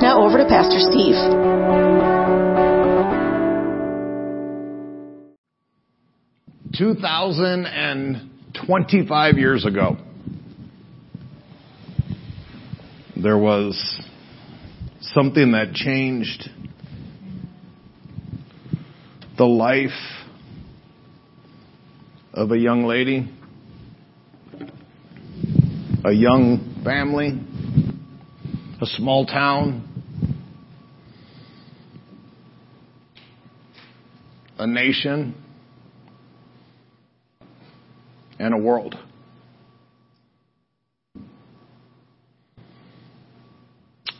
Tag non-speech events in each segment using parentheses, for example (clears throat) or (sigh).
Now over to Pastor Steve. Two thousand and twenty-five years ago, there was something that changed the life of a young lady, a young family, a small town, a nation, and a world.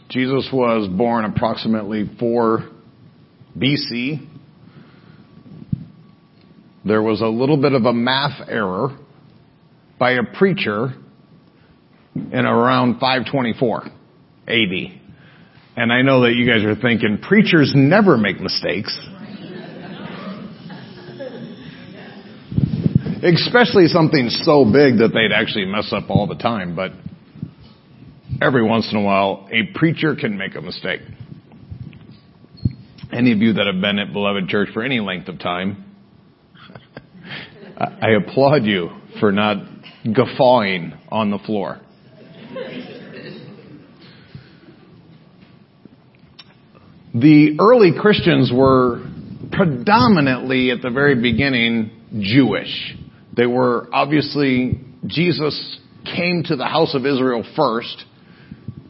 Jesus was born approximately 4 BC. There was a little bit of a math error by a preacher in around 524 AD. And I know that you guys are thinking, preachers never make mistakes. Especially something so big that they'd actually mess up all the time, but every once in a while, a preacher can make a mistake. Any of you that have been at Beloved Church for any length of time, (laughs) I applaud you for not guffawing on the floor. The early Christians were predominantly at the very beginning Jewish. They were obviously, Jesus came to the house of Israel first.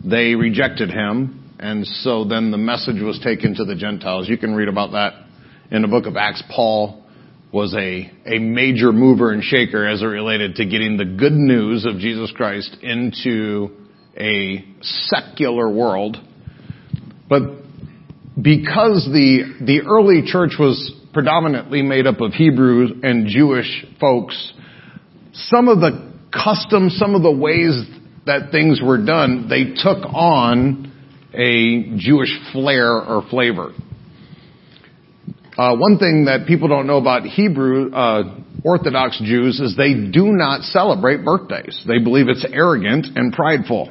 They rejected him, and so then the message was taken to the Gentiles. You can read about that in the book of Acts. Paul was a, a major mover and shaker as it related to getting the good news of Jesus Christ into a secular world. But because the, the early church was predominantly made up of Hebrews and Jewish folks, some of the customs, some of the ways that things were done, they took on a Jewish flair or flavor. Uh, one thing that people don't know about Hebrew uh, Orthodox Jews is they do not celebrate birthdays. They believe it's arrogant and prideful.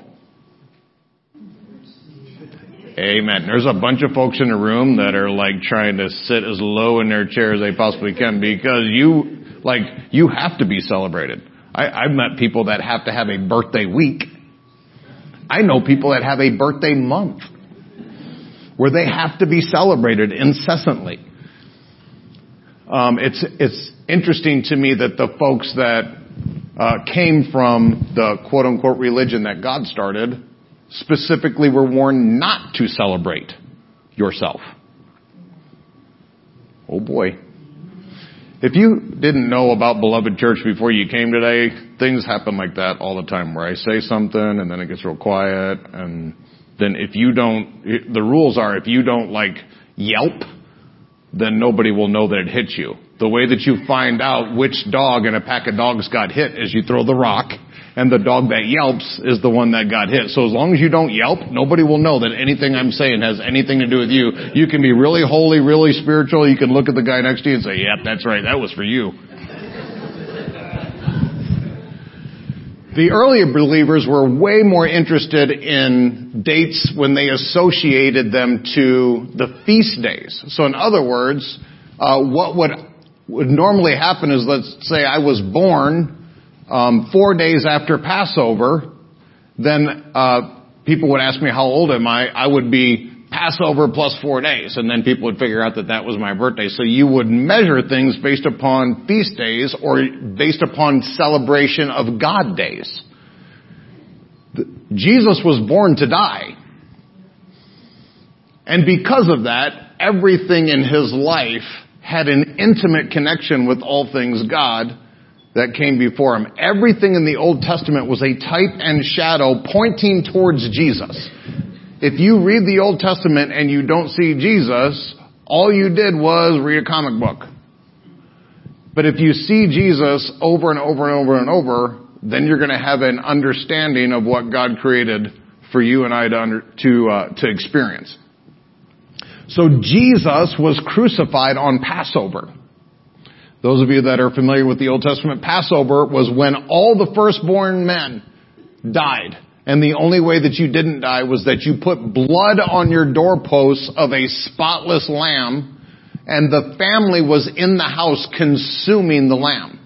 Amen. There's a bunch of folks in the room that are like trying to sit as low in their chair as they possibly can because you, like, you have to be celebrated. I, I've met people that have to have a birthday week. I know people that have a birthday month where they have to be celebrated incessantly. Um, it's it's interesting to me that the folks that uh, came from the quote unquote religion that God started specifically were warned not to celebrate yourself. Oh boy. If you didn't know about Beloved Church before you came today, things happen like that all the time where I say something and then it gets real quiet and then if you don't, the rules are if you don't like yelp, then nobody will know that it hit you. The way that you find out which dog in a pack of dogs got hit is you throw the rock and the dog that yelps is the one that got hit. So as long as you don't yelp, nobody will know that anything I'm saying has anything to do with you. You can be really holy, really spiritual. You can look at the guy next to you and say, yep, that's right. That was for you. The earlier believers were way more interested in dates when they associated them to the feast days. So in other words, uh, what would would normally happen is, let's say I was born um, four days after Passover, then uh, people would ask me how old am I. I would be Passover plus four days, and then people would figure out that that was my birthday. So you would measure things based upon feast days or based upon celebration of God days. Jesus was born to die. And because of that, everything in his life had an intimate connection with all things God that came before him. Everything in the Old Testament was a type and shadow pointing towards Jesus. if you read the Old Testament and you don't see Jesus, all you did was read a comic book. But if you see Jesus over and over and over and over, then you're going to have an understanding of what God created for you and I to, under, to, uh, to experience. So Jesus was crucified on Passover. Those of you that are familiar with the Old Testament, Passover was when all the firstborn men died. And the only way that you didn't die was that you put blood on your doorposts of a spotless lamb and the family was in the house consuming the lamb.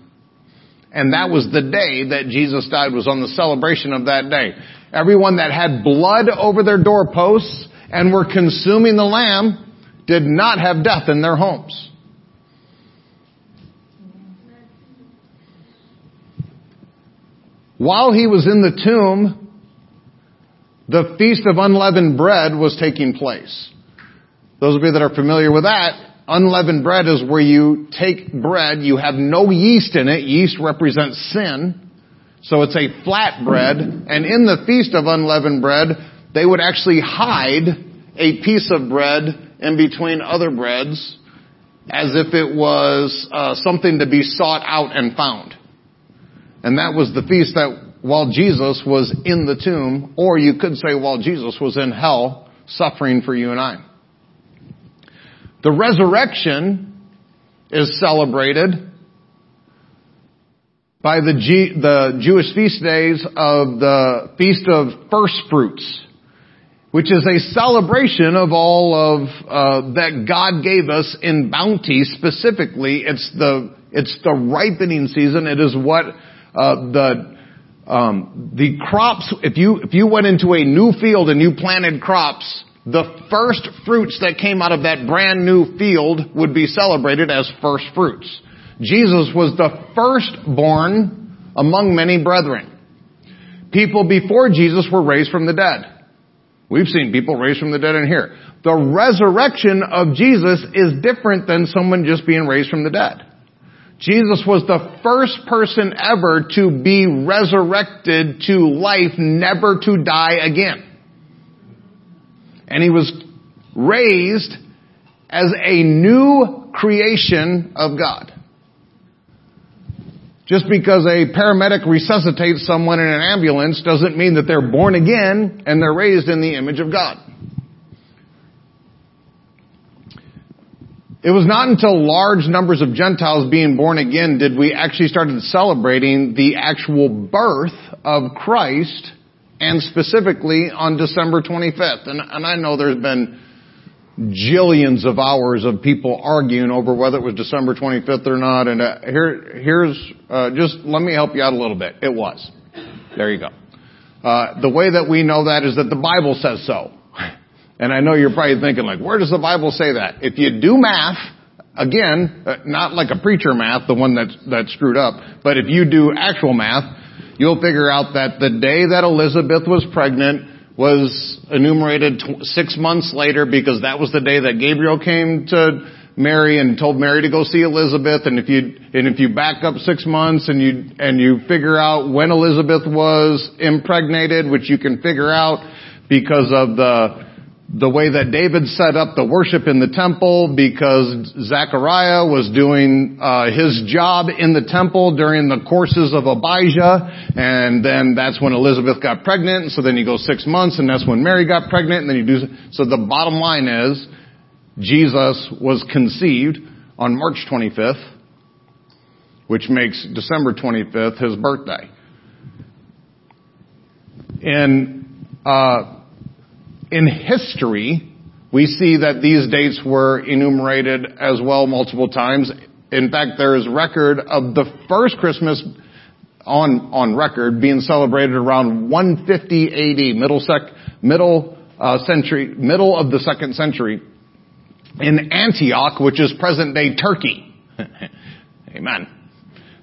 And that was the day that Jesus died was on the celebration of that day. Everyone that had blood over their doorposts and were consuming the lamb did not have death in their homes. While he was in the tomb, the Feast of Unleavened Bread was taking place. Those of you that are familiar with that, unleavened bread is where you take bread, you have no yeast in it. Yeast represents sin. So it's a flat bread. And in the Feast of Unleavened Bread, they would actually hide a piece of bread in between other breads as if it was uh, something to be sought out and found. And that was the feast that while Jesus was in the tomb, or you could say while Jesus was in hell, suffering for you and I. The resurrection is celebrated by the, G- the Jewish feast days of the Feast of First Fruits, which is a celebration of all of uh, that God gave us in bounty. Specifically, it's the it's the ripening season. It is what uh, the um, the crops, if you, if you went into a new field and you planted crops, the first fruits that came out of that brand new field would be celebrated as first fruits. Jesus was the firstborn among many brethren. People before Jesus were raised from the dead. We've seen people raised from the dead in here. The resurrection of Jesus is different than someone just being raised from the dead. Jesus was the first person ever to be resurrected to life, never to die again. And he was raised as a new creation of God. Just because a paramedic resuscitates someone in an ambulance doesn't mean that they're born again and they're raised in the image of God. It was not until large numbers of Gentiles being born again did we actually started celebrating the actual birth of Christ and specifically on December 25th. And, and I know there's been jillions of hours of people arguing over whether it was December 25th or not. And uh, here, here's, uh, just let me help you out a little bit. It was. There you go. Uh, the way that we know that is that the Bible says so. And I know you're probably thinking like, where does the Bible say that? If you do math, again, uh, not like a preacher math, the one that's, that's screwed up, but if you do actual math, you'll figure out that the day that Elizabeth was pregnant was enumerated t- six months later because that was the day that Gabriel came to Mary and told Mary to go see Elizabeth. And if you, and if you back up six months and you, and you figure out when Elizabeth was impregnated, which you can figure out because of the, the way that David set up the worship in the temple because Zechariah was doing uh, his job in the temple during the courses of Abijah, and then that's when Elizabeth got pregnant. So then you go six months, and that's when Mary got pregnant, and then you do. So the bottom line is, Jesus was conceived on March 25th, which makes December 25th his birthday. And uh, in history, we see that these dates were enumerated as well multiple times. In fact, there is record of the first Christmas on, on record being celebrated around 150 AD, middle sec, middle uh, century, middle of the second century in Antioch, which is present day Turkey. (laughs) Amen.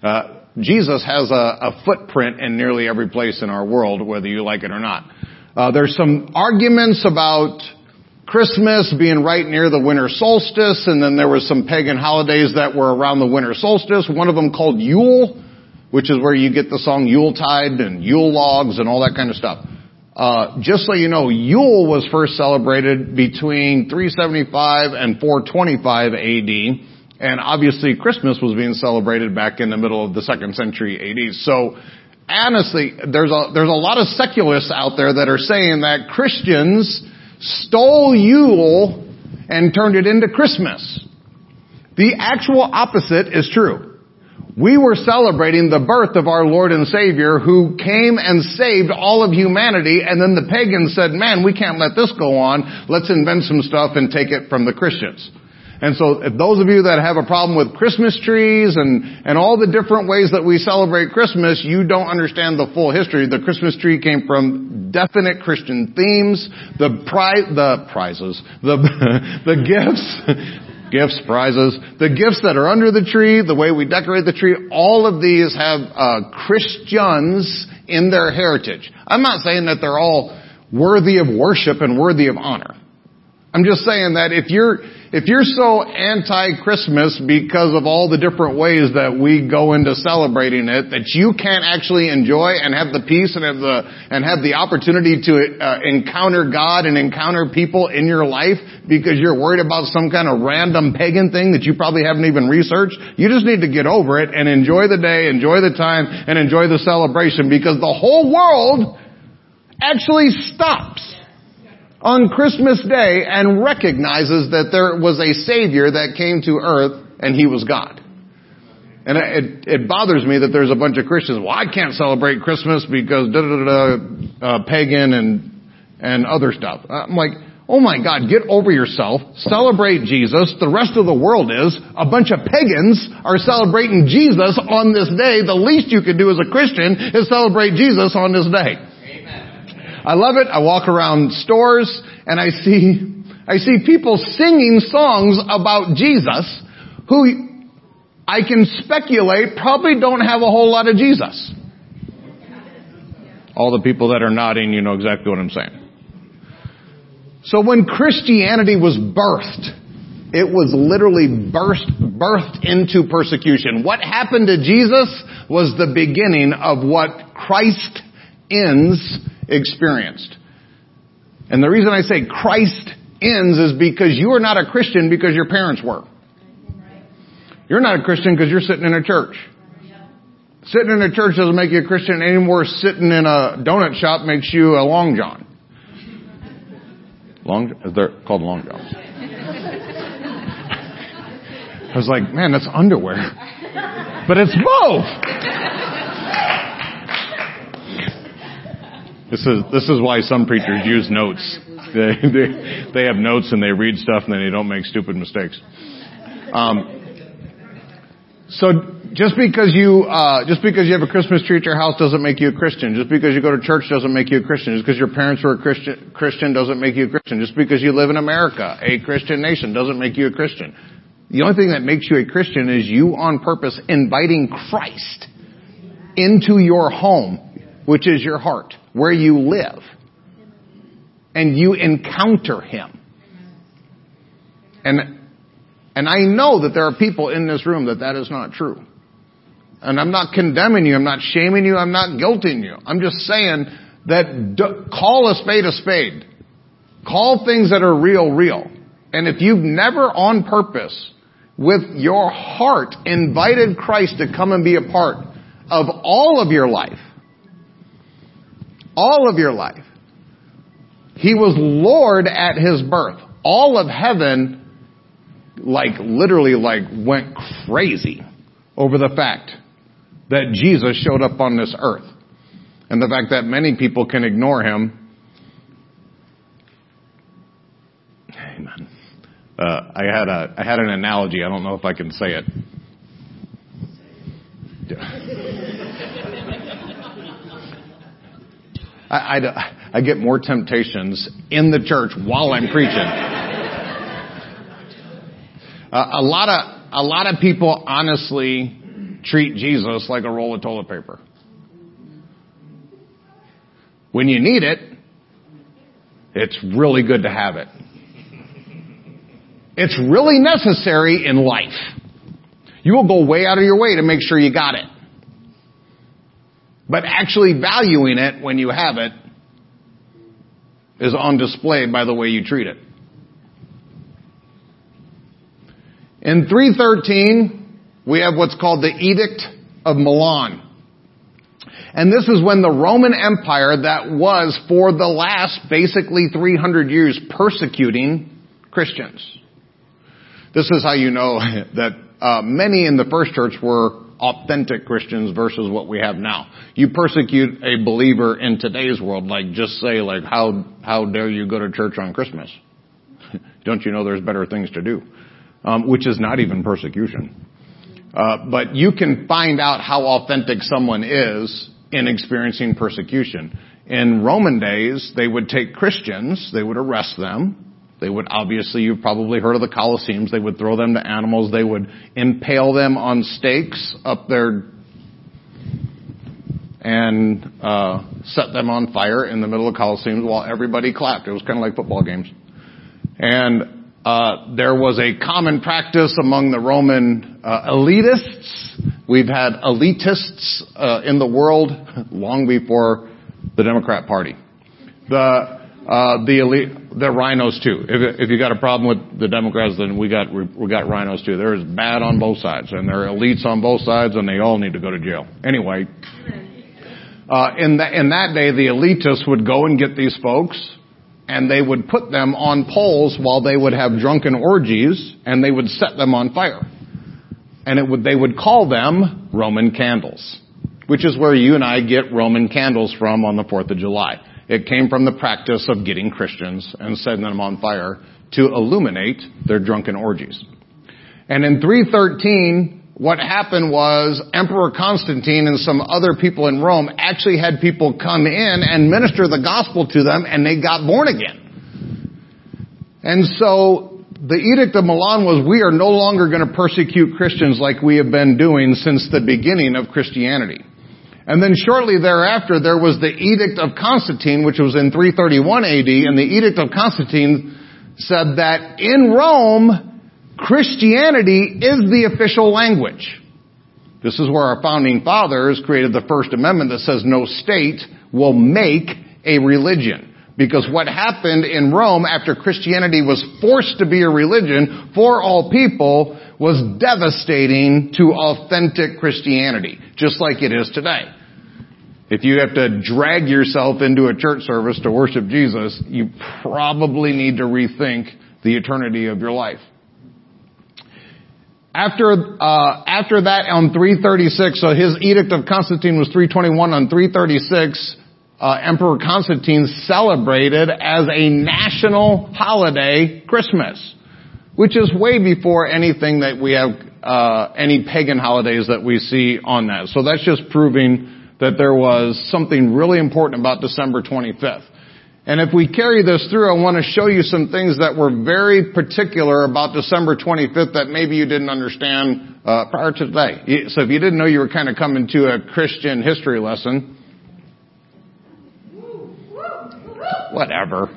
Uh, Jesus has a, a footprint in nearly every place in our world, whether you like it or not. Uh, there's some arguments about Christmas being right near the winter solstice, and then there were some pagan holidays that were around the winter solstice. One of them called Yule, which is where you get the song Yuletide and Yule logs and all that kind of stuff. Uh, just so you know, Yule was first celebrated between 375 and 425 AD. And obviously Christmas was being celebrated back in the middle of the second century AD. So honestly, there's a, there's a lot of secularists out there that are saying that Christians stole Yule and turned it into Christmas. The actual opposite is true. We were celebrating the birth of our Lord and Savior who came and saved all of humanity and then the pagans said, man, we can't let this go on. Let's invent some stuff and take it from the Christians. And so if those of you that have a problem with Christmas trees and, and all the different ways that we celebrate Christmas, you don't understand the full history. The Christmas tree came from definite Christian themes, the pri- the prizes, the, (laughs) the gifts, (laughs) gifts, prizes, the gifts that are under the tree, the way we decorate the tree, all of these have uh, Christians in their heritage. I'm not saying that they're all worthy of worship and worthy of honor. I'm just saying that if you're if you're so anti-Christmas because of all the different ways that we go into celebrating it, that you can't actually enjoy and have the peace and have the, and have the opportunity to uh, encounter God and encounter people in your life because you're worried about some kind of random pagan thing that you probably haven't even researched, you just need to get over it and enjoy the day, enjoy the time, and enjoy the celebration because the whole world actually stops on Christmas Day and recognizes that there was a Savior that came to earth and He was God. And it, it bothers me that there's a bunch of Christians, well, I can't celebrate Christmas because da da da da, uh, pagan and, and other stuff. I'm like, oh my God, get over yourself, celebrate Jesus. The rest of the world is. A bunch of pagans are celebrating Jesus on this day. The least you can do as a Christian is celebrate Jesus on this day. I love it. I walk around stores and I see, I see people singing songs about Jesus who I can speculate probably don't have a whole lot of Jesus. All the people that are nodding, you know exactly what I'm saying. So when Christianity was birthed, it was literally burst, birthed into persecution. What happened to Jesus was the beginning of what Christ ends experienced. And the reason I say Christ ends is because you are not a Christian because your parents were. You're not a Christian because you're sitting in a church. Sitting in a church doesn't make you a Christian anymore. Sitting in a donut shop makes you a long john. Long, they're called long johns. I was like, man, that's underwear. But it's both. This is this is why some preachers use notes. They, they, they have notes and they read stuff and then they don't make stupid mistakes. Um, so just because you uh, just because you have a Christmas tree at your house doesn't make you a Christian. Just because you go to church doesn't make you a Christian. Just because your parents were a Christian Christian doesn't make you a Christian. Just because you live in America, a Christian nation, doesn't make you a Christian. The only thing that makes you a Christian is you on purpose inviting Christ into your home, which is your heart where you live and you encounter Him. And, and I know that there are people in this room that that is not true. And I'm not condemning you. I'm not shaming you. I'm not guilting you. I'm just saying that d- call a spade a spade. Call things that are real, real. And if you've never on purpose with your heart invited Christ to come and be a part of all of your life, all of your life. He was Lord at his birth. All of heaven, like, literally, like, went crazy over the fact that Jesus showed up on this earth. And the fact that many people can ignore him. Amen. Uh, I had a, I had an analogy. I don't know if I can say it. I, I, I get more temptations in the church while I'm preaching. uh, a lot of a lot of people honestly treat Jesus like a roll of toilet paper. When you need it, it's really good to have it. It's really necessary in life. You will go way out of your way to make sure you got it. But actually valuing it when you have it is on display by the way you treat it. In 313, we have what's called the Edict of Milan. And this is when the Roman Empire that was for the last basically 300 years persecuting Christians. This is how you know (laughs) that uh, many in the first church were authentic Christians versus what we have now. You persecute a believer in today's world, like just say like, how, how dare you go to church on Christmas? (laughs) Don't you know there's better things to do? Um, which is not even persecution. Uh, but you can find out how authentic someone is in experiencing persecution. In Roman days, they would take Christians, they would arrest them, they would obviously, you've probably heard of the Colosseums, they would throw them to animals, they would impale them on stakes up there and uh, set them on fire in the middle of Colosseums while everybody clapped. It was kind of like football games. And uh, there was a common practice among the Roman uh, elitists. We've had elitists uh, in the world long before the Democrat Party. The uh, the elite, the RINOs too. If, if you got a problem with the Democrats, then we got we got RINOs too. There is bad on both sides, and there are elites on both sides, and they all need to go to jail. Anyway, uh, in that in that day, the elitists would go and get these folks, and they would put them on poles while they would have drunken orgies, and they would set them on fire, and it would they would call them Roman candles, which is where you and I get Roman candles from on the Fourth of July. It came from the practice of getting Christians and setting them on fire to illuminate their drunken orgies. And in 313, what happened was Emperor Constantine and some other people in Rome actually had people come in and minister the gospel to them and they got born again. And so the Edict of Milan was we are no longer going to persecute Christians like we have been doing since the beginning of Christianity. And then shortly thereafter, there was the Edict of Constantine, which was in 331 AD, and the Edict of Constantine said that in Rome, Christianity is the official language. This is where our founding fathers created the First Amendment that says no state will make a religion. Because what happened in Rome after Christianity was forced to be a religion for all people was devastating to authentic Christianity, just like it is today. If you have to drag yourself into a church service to worship Jesus, you probably need to rethink the eternity of your life. After uh, after that, on 336, so his edict of Constantine was 321. On 336, uh, Emperor Constantine celebrated as a national holiday Christmas, which is way before anything that we have uh, any pagan holidays that we see on that. So that's just proving that there was something really important about December 25th. And if we carry this through, I want to show you some things that were very particular about December 25th that maybe you didn't understand uh, prior to today. So if you didn't know you were kind of coming to a Christian history lesson, whatever.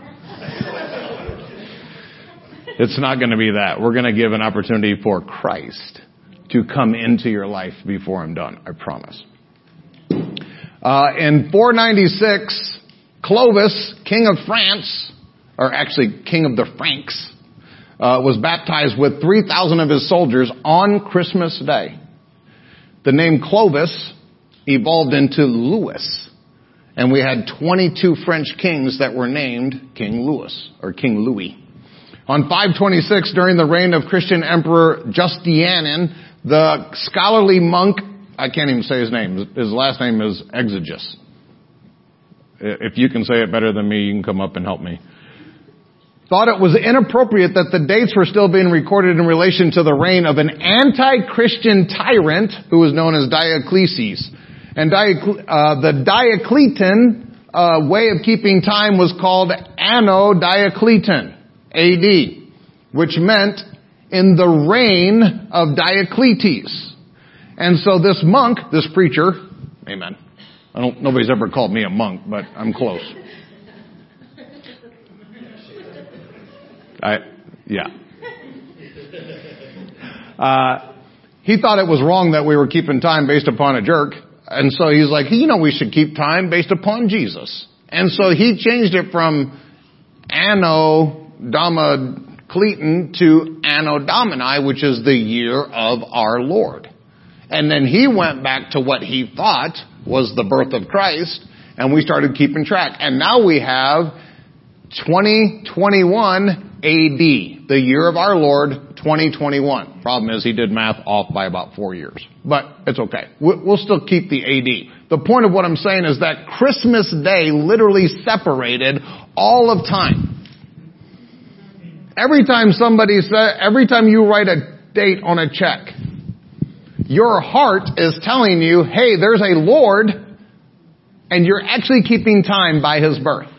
It's not going to be that. We're going to give an opportunity for Christ to come into your life before I'm done. I promise. Uh, in 496, Clovis, king of France, or actually king of the Franks, uh, was baptized with 3,000 of his soldiers on Christmas Day. The name Clovis evolved into Louis, and we had 22 French kings that were named King Louis or King Louis. On 526, during the reign of Christian Emperor Justinian, the scholarly monk I can't even say his name. His last name is Exegus. If you can say it better than me, you can come up and help me. Thought it was inappropriate that the dates were still being recorded in relation to the reign of an anti-Christian tyrant who was known as Dioclesies. And Diocle- uh, the Diocletian uh, way of keeping time was called Anno Diocletian, AD, which meant in the reign of Diocletes. And so this monk, this preacher, amen. I don't, nobody's ever called me a monk, but I'm close. I, yeah. Uh, he thought it was wrong that we were keeping time based upon a jerk. And so he's like, you know, we should keep time based upon Jesus. And so he changed it from Anno Cleton to Anno Domini, which is the year of our Lord. And then he went back to what he thought was the birth of Christ, and we started keeping track. And now we have 2021 AD, the year of our Lord, 2021. Problem is he did math off by about four years. But it's okay. We'll still keep the AD. The point of what I'm saying is that Christmas Day literally separated all of time. Every time somebody says, every time you write a date on a check, your heart is telling you, hey, there's a Lord, and you're actually keeping time by His birth.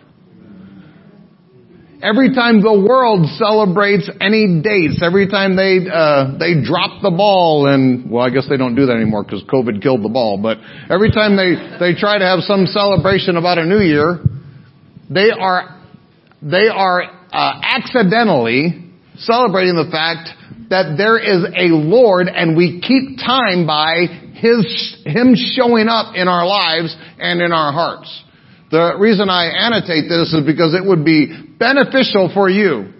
Every time the world celebrates any dates, every time they uh, they drop the ball, and well, I guess they don't do that anymore because COVID killed the ball. But every time they they try to have some celebration about a new year, they are they are uh, accidentally celebrating the fact that there is a Lord and we keep time by His, Him showing up in our lives and in our hearts. The reason I annotate this is because it would be beneficial for you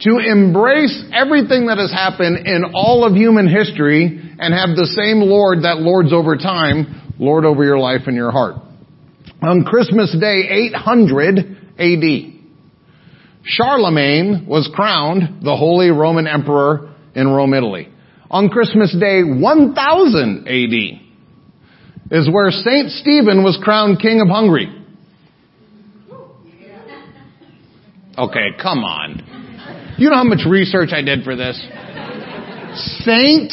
to embrace everything that has happened in all of human history and have the same Lord that lords over time, Lord over your life and your heart. On Christmas Day 800 AD, Charlemagne was crowned the Holy Roman Emperor in Rome, Italy. On Christmas Day 1000 AD is where Saint Stephen was crowned King of Hungary. Okay, come on. You know how much research I did for this? Saint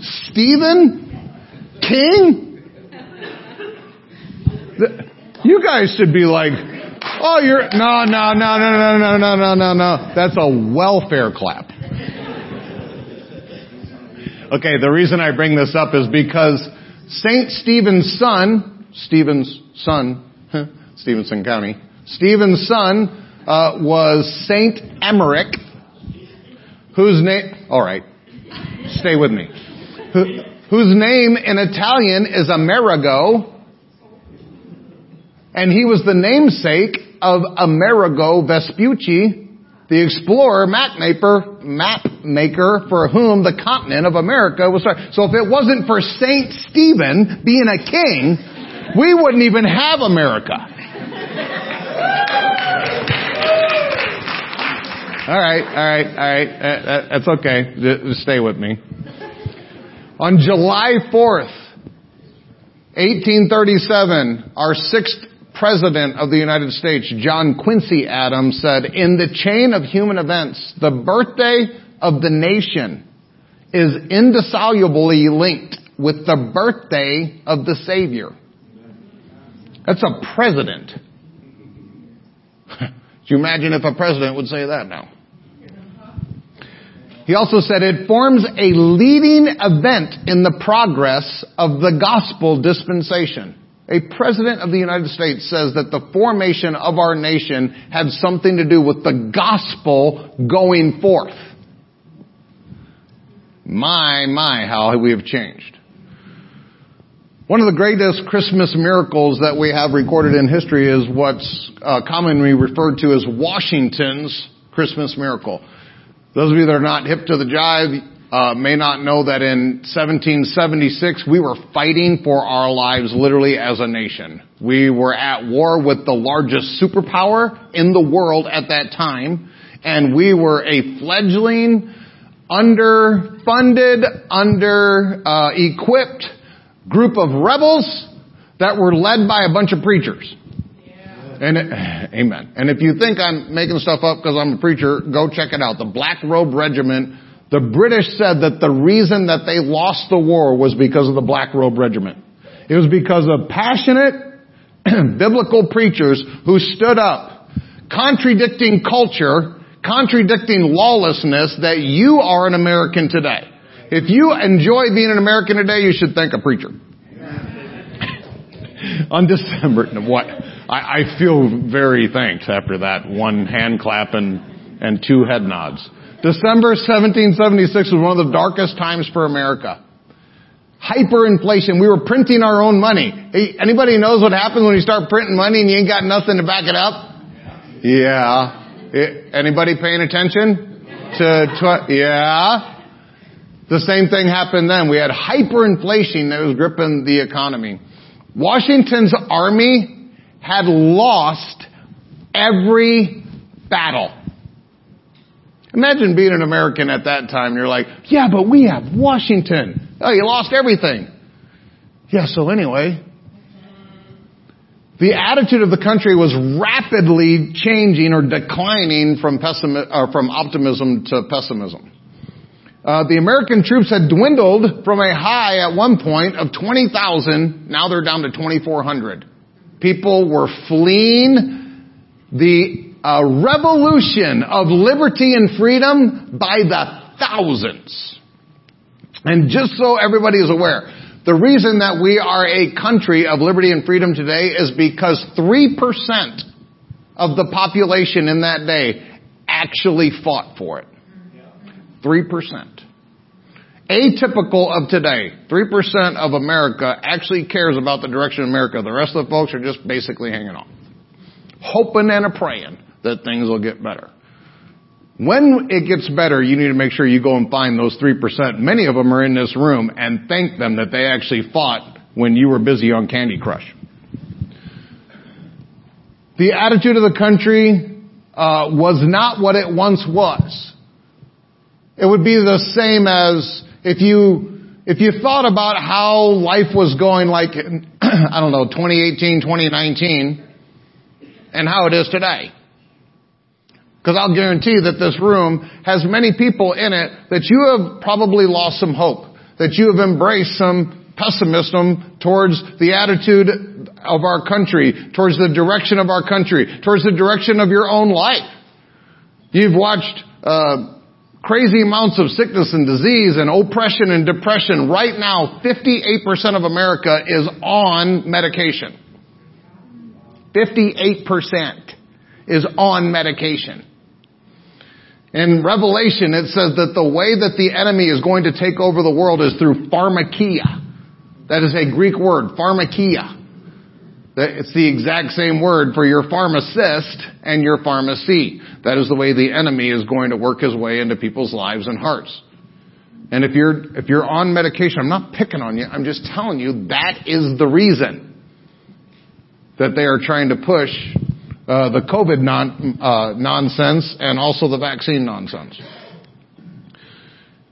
Stephen King? You guys should be like, Oh, you're, no, no, no, no, no, no, no, no, no, no. That's a welfare clap. Okay, the reason I bring this up is because St. Stephen's son, Stephen's son, Stephenson County, Stephen's son uh, was Saint Emmerich, whose name, alright, stay with me, Who, whose name in Italian is Amerigo, and he was the namesake of Amerigo Vespucci, the explorer, map maker, map maker for whom the continent of America was started. So if it wasn't for Saint Stephen being a king, we wouldn't even have America. All right, all right, all right. Uh, uh, that's okay. Just stay with me. On July 4th, 1837, our sixth President of the United States, John Quincy Adams, said, in the chain of human events, the birthday of the nation is indissolubly linked with the birthday of the Savior. That's a president. (laughs) Can you imagine if a president would say that now? He also said it forms a leading event in the progress of the gospel dispensation. A president of the United States says that the formation of our nation had something to do with the gospel going forth. My, my, how we have changed. One of the greatest Christmas miracles that we have recorded in history is what's uh, commonly referred to as Washington's Christmas miracle. Those of you that are not hip to the jive, uh, may not know that in 1776 we were fighting for our lives literally as a nation. We were at war with the largest superpower in the world at that time, and we were a fledgling, underfunded, under-equipped uh, group of rebels that were led by a bunch of preachers. And it, (sighs) amen. And if you think I'm making stuff up because I'm a preacher, go check it out. The Black Robe Regiment the British said that the reason that they lost the war was because of the Black Robe Regiment. It was because of passionate (clears throat) biblical preachers who stood up, contradicting culture, contradicting lawlessness that you are an American today. If you enjoy being an American today, you should thank a preacher. (laughs) On December, what? I, I feel very thanked after that one hand clap and, and two head nods. December 1776 was one of the darkest times for America. Hyperinflation. We were printing our own money. Hey, anybody knows what happens when you start printing money and you ain't got nothing to back it up? Yeah. It, anybody paying attention to, to yeah? The same thing happened then. We had hyperinflation that was gripping the economy. Washington's army had lost every battle. Imagine being an American at that time. You're like, yeah, but we have Washington. Oh, you lost everything. Yeah, so anyway, the attitude of the country was rapidly changing or declining from, pessimi- or from optimism to pessimism. Uh, the American troops had dwindled from a high at one point of 20,000. Now they're down to 2,400. People were fleeing the uh, revolution of liberty and freedom by the thousands. And just so everybody is aware, the reason that we are a country of liberty and freedom today is because 3% of the population in that day actually fought for it. 3%. Atypical of today. 3% of America actually cares about the direction of America. The rest of the folks are just basically hanging on. Hoping and a praying that things will get better. When it gets better, you need to make sure you go and find those 3%. Many of them are in this room and thank them that they actually fought when you were busy on Candy Crush. The attitude of the country uh, was not what it once was. It would be the same as if you if you thought about how life was going like (clears throat) I don't know 2018 2019 and how it is today because I'll guarantee that this room has many people in it that you have probably lost some hope that you have embraced some pessimism towards the attitude of our country towards the direction of our country towards the direction of your own life you've watched uh, crazy amounts of sickness and disease and oppression and depression. Right now, 58% of America is on medication. 58% is on medication. In Revelation, it says that the way that the enemy is going to take over the world is through pharmakia. That is a Greek word, pharmakia. It's the exact same word for your pharmacist and your pharmacy. That is the way the enemy is going to work his way into people's lives and hearts. And if you're, if you're on medication, I'm not picking on you, I'm just telling you that is the reason that they are trying to push uh, the COVID non, uh, nonsense and also the vaccine nonsense.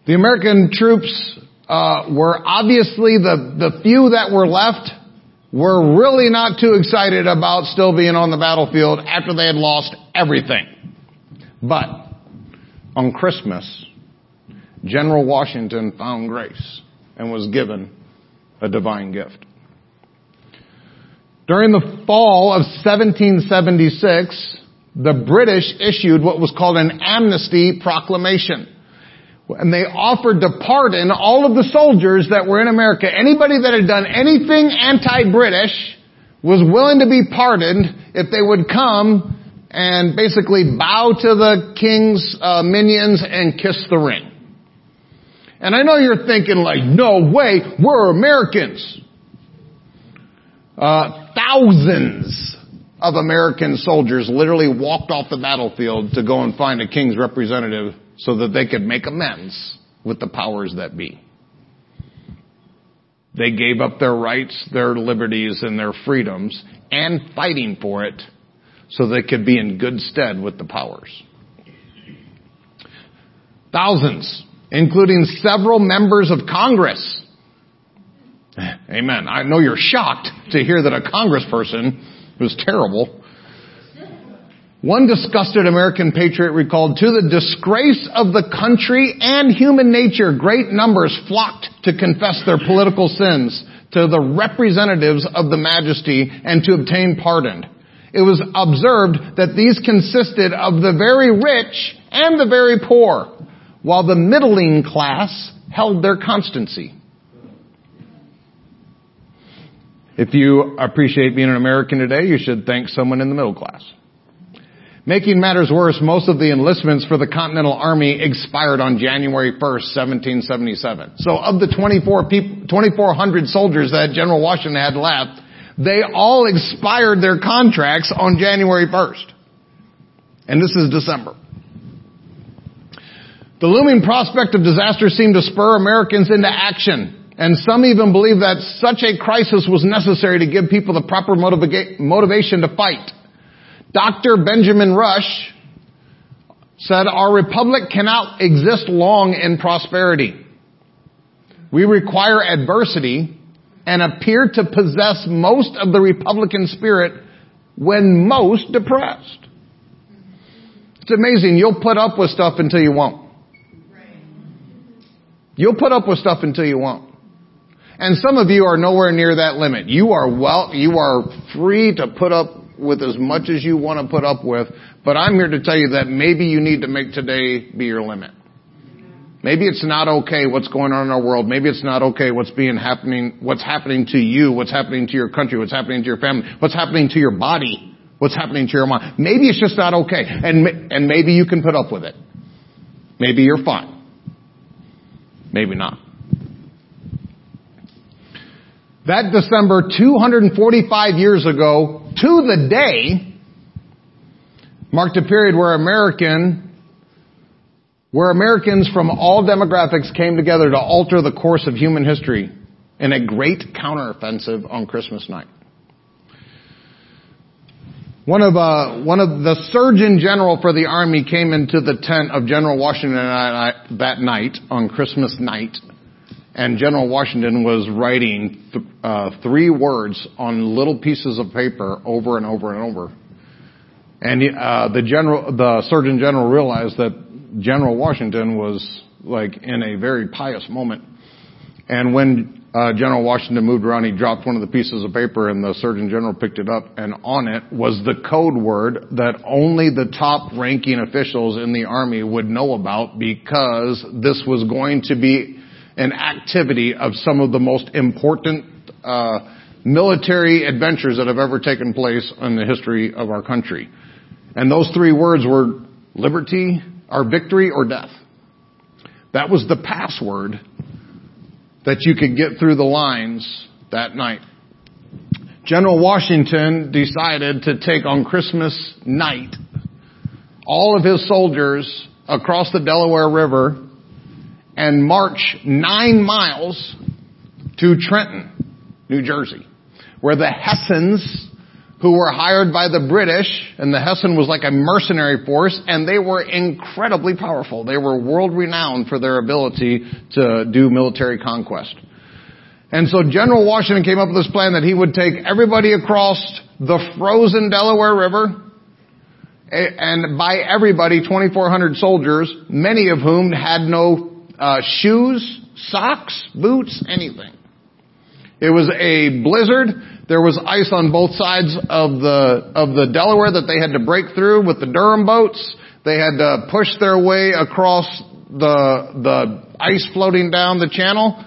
The American troops uh, were obviously the, the few that were left were really not too excited about still being on the battlefield after they had lost everything. But on Christmas, General Washington found grace and was given a divine gift. During the fall of 1776, the British issued what was called an amnesty proclamation. And they offered to pardon all of the soldiers that were in America. Anybody that had done anything anti-British was willing to be pardoned if they would come and basically bow to the king's uh, minions and kiss the ring. And I know you're thinking like, no way, we're Americans. Uh, thousands of American soldiers literally walked off the battlefield to go and find a king's representative so that they could make amends with the powers that be. They gave up their rights, their liberties, and their freedoms, and fighting for it so they could be in good stead with the powers. Thousands, including several members of Congress. (sighs) Amen. I know you're shocked to hear that a congressperson was terrible one disgusted American patriot recalled, to the disgrace of the country and human nature, great numbers flocked to confess their political sins to the representatives of the majesty and to obtain pardon. It was observed that these consisted of the very rich and the very poor, while the middling class held their constancy. If you appreciate being an American today, you should thank someone in the middle class. Making matters worse, most of the enlistments for the Continental Army expired on January 1st, 1777. So of the 24 people, 2,400 soldiers that General Washington had left, they all expired their contracts on January 1st. And this is December. The looming prospect of disaster seemed to spur Americans into action. And some even believe that such a crisis was necessary to give people the proper motiva- motivation to fight. Dr. Benjamin Rush said, our republic cannot exist long in prosperity. We require adversity and appear to possess most of the Republican spirit when most depressed. It's amazing. You'll put up with stuff until you won't. You'll put up with stuff until you won't. And some of you are nowhere near that limit. You are well, you are free to put up with as much as you want to put up with, but I'm here to tell you that maybe you need to make today be your limit. Maybe it's not okay what's going on in our world. Maybe it's not okay what's being happening, what's happening to you, what's happening to your country, what's happening to your family, what's happening to your body, what's happening to your mind. Maybe it's just not okay. And, and maybe you can put up with it. Maybe you're fine. Maybe not. That December 245 years ago, to the day, marked a period where American where Americans from all demographics came together to alter the course of human history in a great counteroffensive on Christmas night. One of, uh, one of the Surgeon General for the Army came into the tent of General Washington that night, on Christmas night, and General Washington was writing th- uh, three words on little pieces of paper over and over and over. And uh, the general, the Surgeon General realized that General Washington was like in a very pious moment. And when uh, General Washington moved around, he dropped one of the pieces of paper and the Surgeon General picked it up and on it was the code word that only the top ranking officials in the army would know about because this was going to be an activity of some of the most important uh, military adventures that have ever taken place in the history of our country. And those three words were liberty, our victory or death. That was the password that you could get through the lines that night. General Washington decided to take on Christmas night all of his soldiers across the Delaware River and march nine miles to Trenton, New Jersey, where the Hessians who were hired by the British, and the Hessen was like a mercenary force, and they were incredibly powerful. They were world renowned for their ability to do military conquest. And so General Washington came up with this plan that he would take everybody across the frozen Delaware River, eh, and by everybody, 2,400 soldiers, many of whom had no uh, shoes, socks, boots, anything. It was a blizzard. There was ice on both sides of the, of the Delaware that they had to break through with the Durham boats. They had to push their way across the, the ice floating down the channel.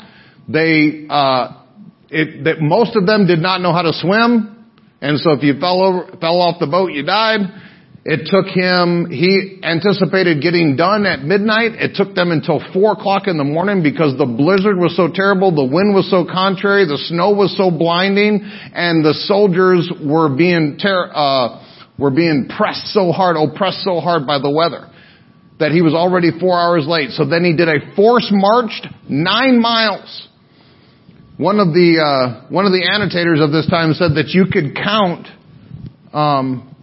They, uh, it, that most of them did not know how to swim. And so if you fell over, fell off the boat, you died. It took him, he anticipated getting done at midnight. It took them until four o'clock in the morning because the blizzard was so terrible, the wind was so contrary, the snow was so blinding, and the soldiers were being ter- uh, were being pressed so hard, oppressed so hard by the weather that he was already four hours late. So then he did a force marched nine miles. One of the uh, one of the annotators of this time said that you could count um,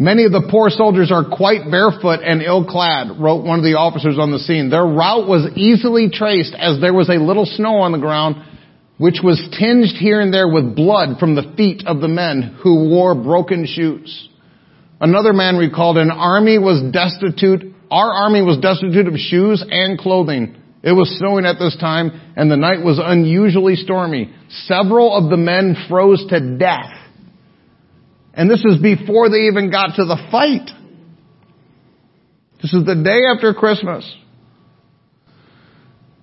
Many of the poor soldiers are quite barefoot and ill-clad, wrote one of the officers on the scene. Their route was easily traced as there was a little snow on the ground, which was tinged here and there with blood from the feet of the men who wore broken shoes. Another man recalled an army was destitute, our army was destitute of shoes and clothing. It was snowing at this time and the night was unusually stormy. Several of the men froze to death and this is before they even got to the fight. This is the day after Christmas.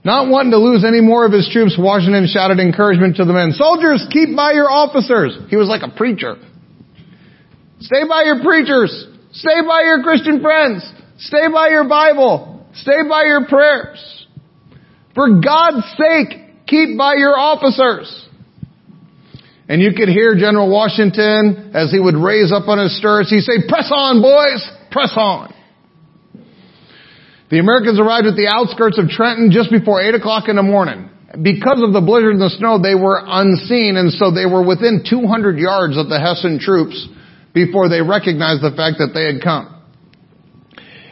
Not wanting to lose any more of his troops, Washington shouted encouragement to the men. Soldiers, keep by your officers. He was like a preacher. Stay by your preachers. Stay by your Christian friends. Stay by your Bible. Stay by your prayers. For God's sake, keep by your officers. And you could hear General Washington as he would raise up on his stirrups, he'd say, press on boys, press on. The Americans arrived at the outskirts of Trenton just before 8 o'clock in the morning. Because of the blizzard and the snow, they were unseen, and so they were within 200 yards of the Hessian troops before they recognized the fact that they had come.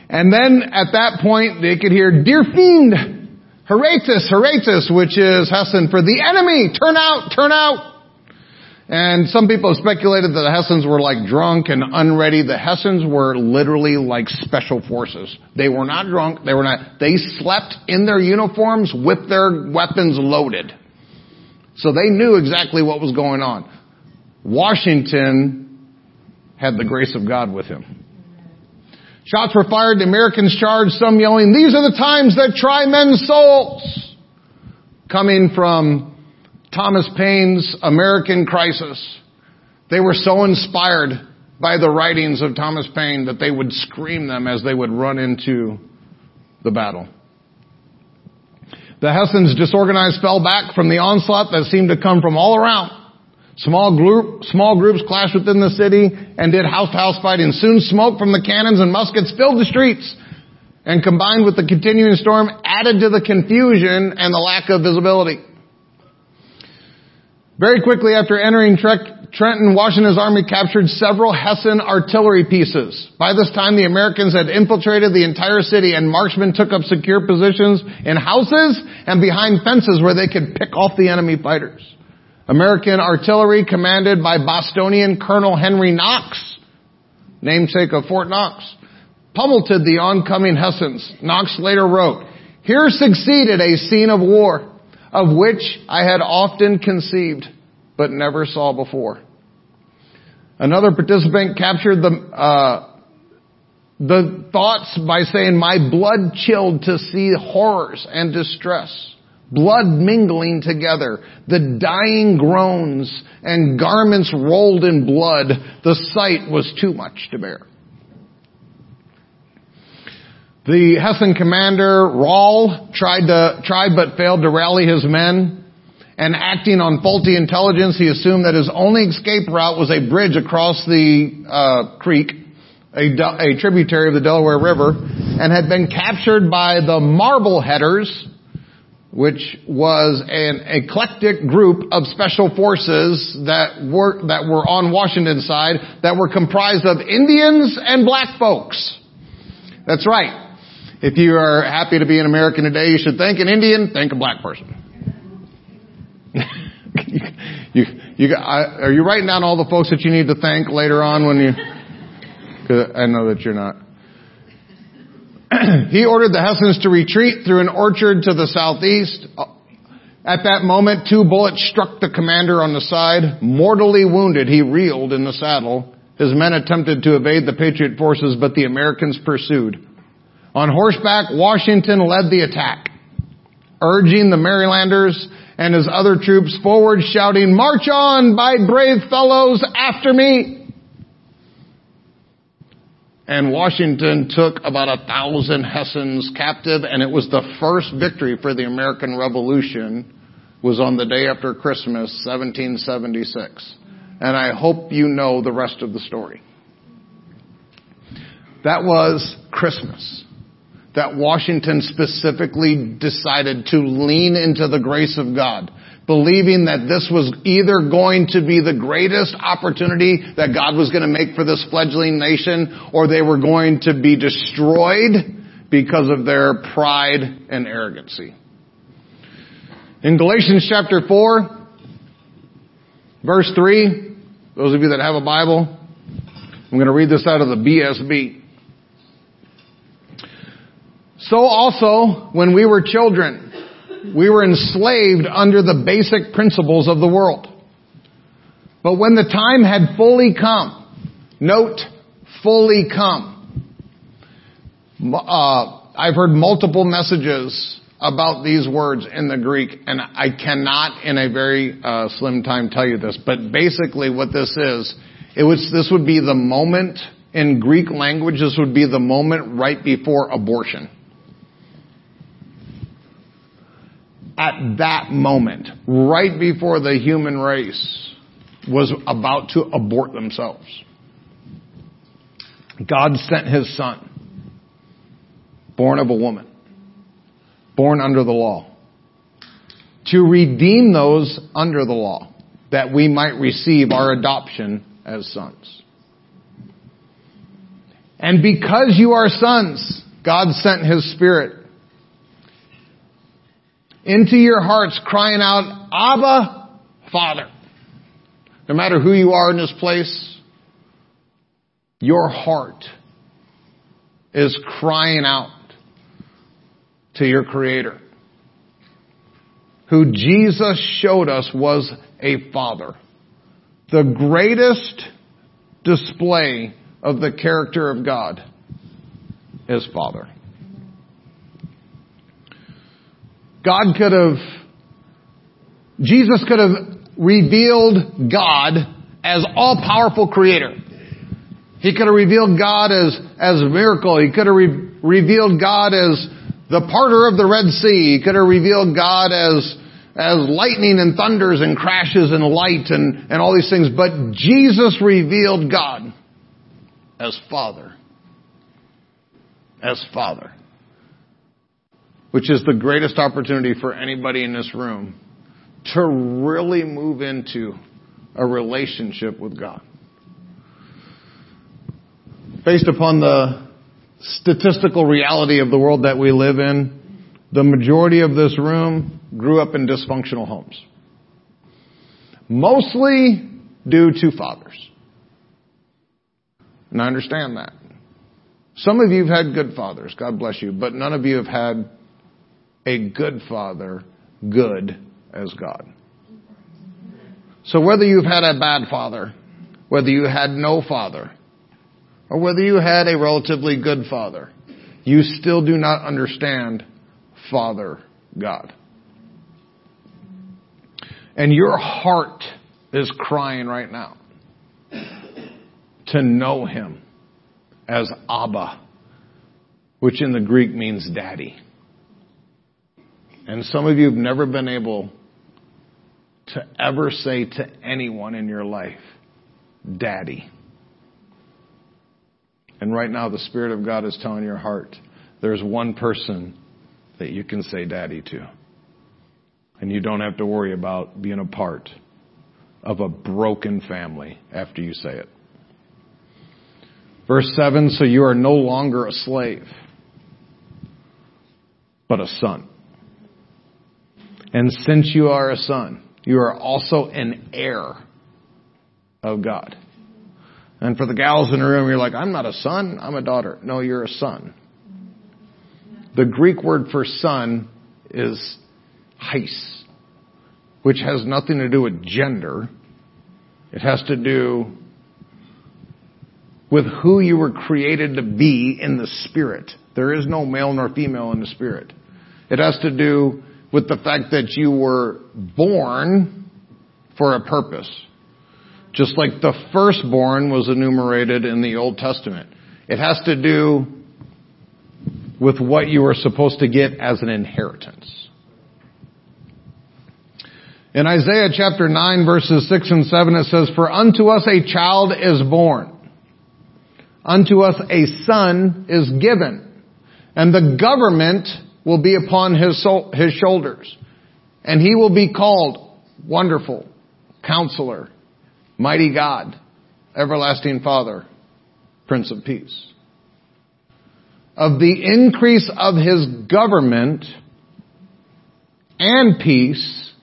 And then at that point, they could hear, Dear fiend, Horatus, Horatus, which is Hessian for the enemy, turn out, turn out. And some people have speculated that the Hessians were like drunk and unready. The Hessians were literally like special forces. They were not drunk. They were not, they slept in their uniforms with their weapons loaded. So they knew exactly what was going on. Washington had the grace of God with him. Shots were fired. The Americans charged, some yelling, these are the times that try men's souls. Coming from Thomas Paine's American Crisis. They were so inspired by the writings of Thomas Paine that they would scream them as they would run into the battle. The Hessians disorganized fell back from the onslaught that seemed to come from all around. Small group, small groups clashed within the city and did house to house fighting. Soon smoke from the cannons and muskets filled the streets and combined with the continuing storm added to the confusion and the lack of visibility. Very quickly after entering Trenton, Washington's army captured several Hessian artillery pieces. By this time, the Americans had infiltrated the entire city and marksmen took up secure positions in houses and behind fences where they could pick off the enemy fighters. American artillery commanded by Bostonian Colonel Henry Knox, namesake of Fort Knox, pummeled the oncoming Hessians. Knox later wrote, Here succeeded a scene of war of which I had often conceived, but never saw before. Another participant captured the, uh, the thoughts by saying, my blood chilled to see horrors and distress. Blood mingling together, the dying groans and garments rolled in blood. The sight was too much to bear. The Hessian commander, Rall, tried to, tried but failed to rally his men. And acting on faulty intelligence, he assumed that his only escape route was a bridge across the uh, creek, a, a tributary of the Delaware River, and had been captured by the Marbleheaders, which was an eclectic group of special forces that were, that were on Washington's side that were comprised of Indians and black folks. That's right. If you are happy to be an American today, you should thank an Indian, thank a black person. (laughs) you, you, you, I, are you writing down all the folks that you need to thank later on when you? Cause I know that you're not. (clears throat) he ordered the Hessians to retreat through an orchard to the southeast. At that moment, two bullets struck the commander on the side. Mortally wounded, he reeled in the saddle. His men attempted to evade the Patriot forces, but the Americans pursued. On horseback, Washington led the attack, urging the Marylanders and his other troops forward, shouting, March on, my brave fellows, after me! And Washington took about a thousand Hessians captive, and it was the first victory for the American Revolution was on the day after Christmas, 1776. And I hope you know the rest of the story. That was Christmas that Washington specifically decided to lean into the grace of God, believing that this was either going to be the greatest opportunity that God was going to make for this fledgling nation, or they were going to be destroyed because of their pride and arrogancy. In Galatians chapter 4, verse 3, those of you that have a Bible, I'm going to read this out of the BSB. So also, when we were children, we were enslaved under the basic principles of the world. But when the time had fully come, note, fully come, uh, I've heard multiple messages about these words in the Greek, and I cannot in a very uh, slim time tell you this, but basically what this is, it was, this would be the moment in Greek language, this would be the moment right before abortion. At that moment, right before the human race was about to abort themselves. God sent his son, born of a woman, born under the law, to redeem those under the law, that we might receive our adoption as sons. And because you are sons, God sent his spirit into your hearts crying out, Abba, Father. No matter who you are in this place, your heart is crying out to your Creator, who Jesus showed us was a Father. The greatest display of the character of God is Father. God could have, Jesus could have revealed God as all powerful creator. He could have revealed God as, as a miracle. He could have re- revealed God as the parter of the Red Sea. He could have revealed God as, as lightning and thunders and crashes and light and, and all these things. But Jesus revealed God as Father. As Father. Which is the greatest opportunity for anybody in this room to really move into a relationship with God. Based upon the statistical reality of the world that we live in, the majority of this room grew up in dysfunctional homes. Mostly due to fathers. And I understand that. Some of you have had good fathers, God bless you, but none of you have had a good father, good as God. So whether you've had a bad father, whether you had no father, or whether you had a relatively good father, you still do not understand Father God. And your heart is crying right now to know Him as Abba, which in the Greek means daddy. And some of you have never been able to ever say to anyone in your life, Daddy. And right now, the Spirit of God is telling your heart there's one person that you can say Daddy to. And you don't have to worry about being a part of a broken family after you say it. Verse 7 So you are no longer a slave, but a son. And since you are a son, you are also an heir of God. And for the gals in the room, you're like, I'm not a son, I'm a daughter. No, you're a son. The Greek word for son is heis, which has nothing to do with gender. It has to do with who you were created to be in the spirit. There is no male nor female in the spirit. It has to do with the fact that you were born for a purpose. Just like the firstborn was enumerated in the Old Testament. It has to do with what you are supposed to get as an inheritance. In Isaiah chapter 9 verses 6 and 7 it says, For unto us a child is born. Unto us a son is given. And the government will be upon his, soul, his shoulders. And he will be called Wonderful, Counselor, Mighty God, Everlasting Father, Prince of Peace. Of the increase of his government and peace,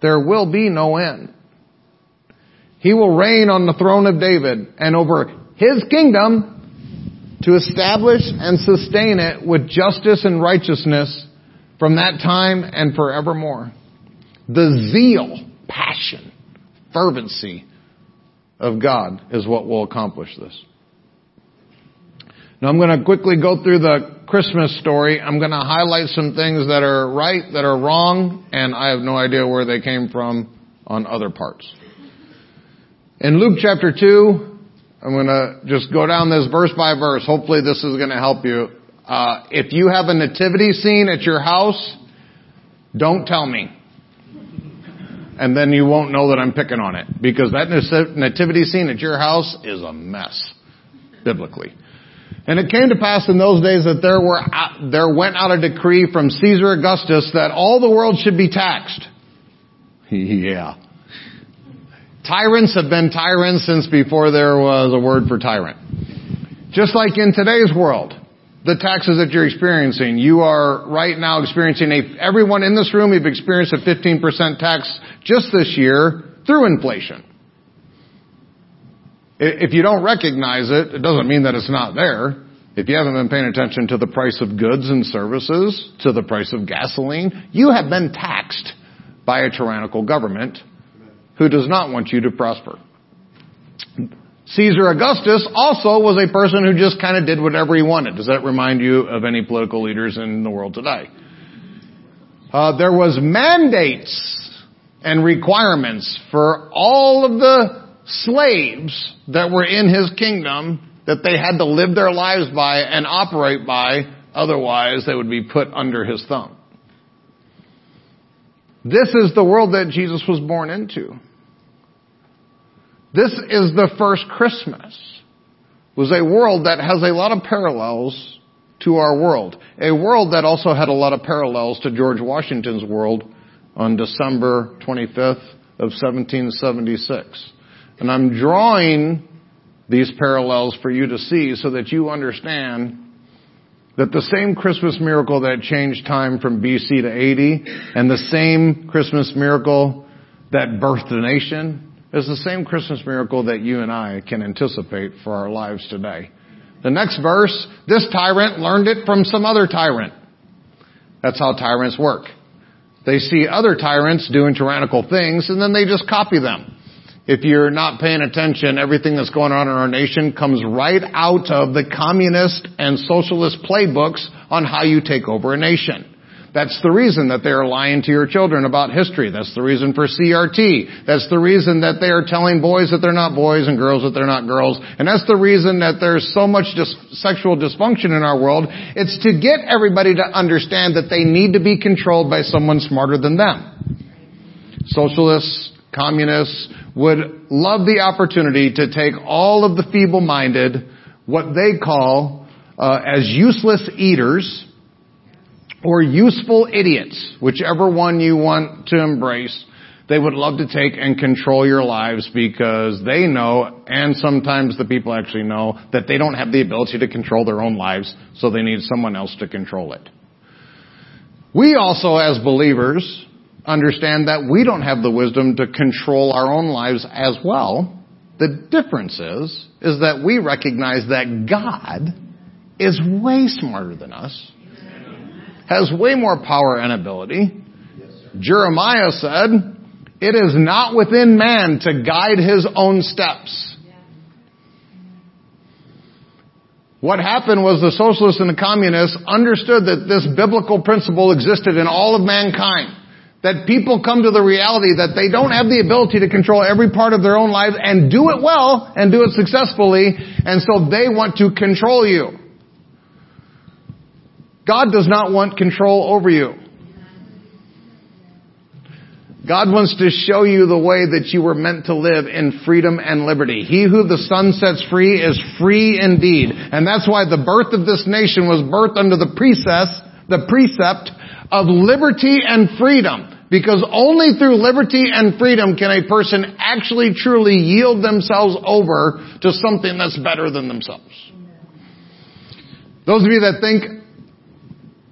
there will be no end. He will reign on the throne of David and over his kingdom to establish and sustain it with justice and righteousness from that time and forevermore. The zeal, passion, fervency of God is what will accomplish this. Now I'm going to quickly go through the Christmas story. I'm going to highlight some things that are right, that are wrong, and I have no idea where they came from on other parts. In Luke chapter 2, I'm going to just go down this verse by verse. Hopefully this is going to help you. Uh, if you have a nativity scene at your house, don't tell me. and then you won't know that I'm picking on it because that nativity scene at your house is a mess, biblically. And it came to pass in those days that there were, there went out a decree from Caesar Augustus that all the world should be taxed. (laughs) yeah. Tyrants have been tyrants since before there was a word for tyrant. Just like in today's world, the taxes that you're experiencing, you are right now experiencing a, everyone in this room, you've experienced a 15% tax just this year through inflation. If you don't recognize it, it doesn't mean that it's not there. If you haven't been paying attention to the price of goods and services, to the price of gasoline, you have been taxed by a tyrannical government who does not want you to prosper. Caesar Augustus also was a person who just kind of did whatever he wanted. Does that remind you of any political leaders in the world today? Uh, there was mandates and requirements for all of the slaves that were in his kingdom that they had to live their lives by and operate by, otherwise they would be put under his thumb. This is the world that Jesus was born into. This is the first Christmas. It was a world that has a lot of parallels to our world. A world that also had a lot of parallels to George Washington's world on December 25th of 1776. And I'm drawing these parallels for you to see so that you understand that the same Christmas miracle that changed time from BC to AD and the same Christmas miracle that birthed a nation is the same Christmas miracle that you and I can anticipate for our lives today. The next verse, this tyrant learned it from some other tyrant. That's how tyrants work. They see other tyrants doing tyrannical things and then they just copy them. If you're not paying attention, everything that's going on in our nation comes right out of the communist and socialist playbooks on how you take over a nation. That's the reason that they are lying to your children about history. That's the reason for CRT. That's the reason that they are telling boys that they're not boys and girls that they're not girls. And that's the reason that there's so much dis- sexual dysfunction in our world. It's to get everybody to understand that they need to be controlled by someone smarter than them. Socialists, communists would love the opportunity to take all of the feeble-minded, what they call uh, as useless eaters, or useful idiots, whichever one you want to embrace, they would love to take and control your lives because they know, and sometimes the people actually know, that they don't have the ability to control their own lives, so they need someone else to control it. We also, as believers, understand that we don't have the wisdom to control our own lives as well. The difference is, is that we recognize that God is way smarter than us has way more power and ability. Jeremiah said, it is not within man to guide his own steps. What happened was the socialists and the communists understood that this biblical principle existed in all of mankind. That people come to the reality that they don't have the ability to control every part of their own lives and do it well and do it successfully, and so they want to control you. God does not want control over you. God wants to show you the way that you were meant to live in freedom and liberty. He who the Son sets free is free indeed. And that's why the birth of this nation was birthed under the precept, the precept of liberty and freedom. Because only through liberty and freedom can a person actually truly yield themselves over to something that's better than themselves. Those of you that think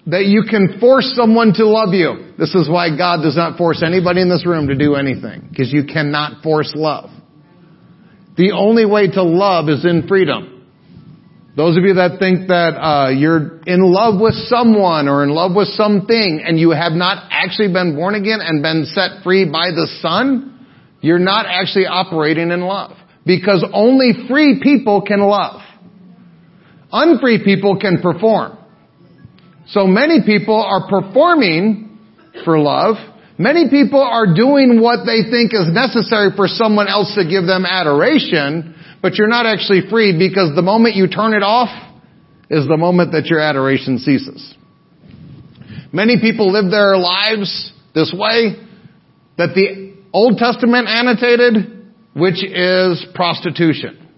that you can force someone to love you. This is why God does not force anybody in this room to do anything, because you cannot force love. The only way to love is in freedom. Those of you that think that uh, you're in love with someone or in love with something and you have not actually been born again and been set free by the Son, you're not actually operating in love. Because only free people can love. Unfree people can perform. So many people are performing for love. Many people are doing what they think is necessary for someone else to give them adoration, but you're not actually free because the moment you turn it off is the moment that your adoration ceases. Many people live their lives this way that the Old Testament annotated, which is prostitution.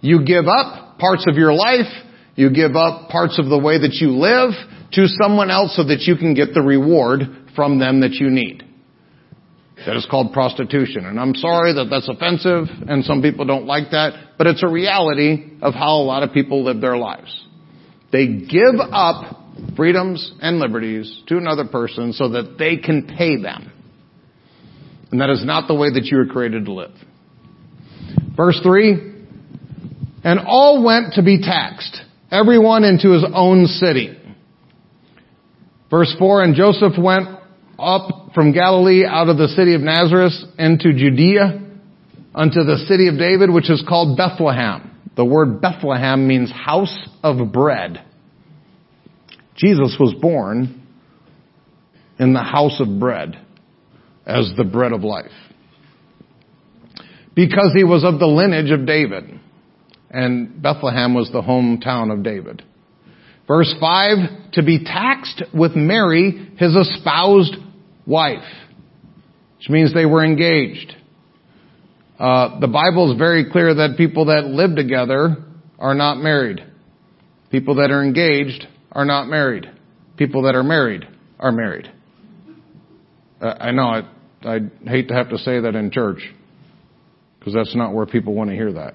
You give up parts of your life, you give up parts of the way that you live to someone else so that you can get the reward from them that you need. That is called prostitution. And I'm sorry that that's offensive and some people don't like that, but it's a reality of how a lot of people live their lives. They give up freedoms and liberties to another person so that they can pay them. And that is not the way that you were created to live. Verse 3, and all went to be taxed, everyone into his own city. Verse 4, and Joseph went up from Galilee out of the city of Nazareth into Judea unto the city of David, which is called Bethlehem. The word Bethlehem means house of bread. Jesus was born in the house of bread as the bread of life. Because he was of the lineage of David. And Bethlehem was the hometown of David. Verse 5, to be taxed with Mary, his espoused wife. Which means they were engaged. Uh, the Bible is very clear that people that live together are not married. People that are engaged are not married. People that are married are married. Uh, I know I, I hate to have to say that in church because that's not where people want to hear that.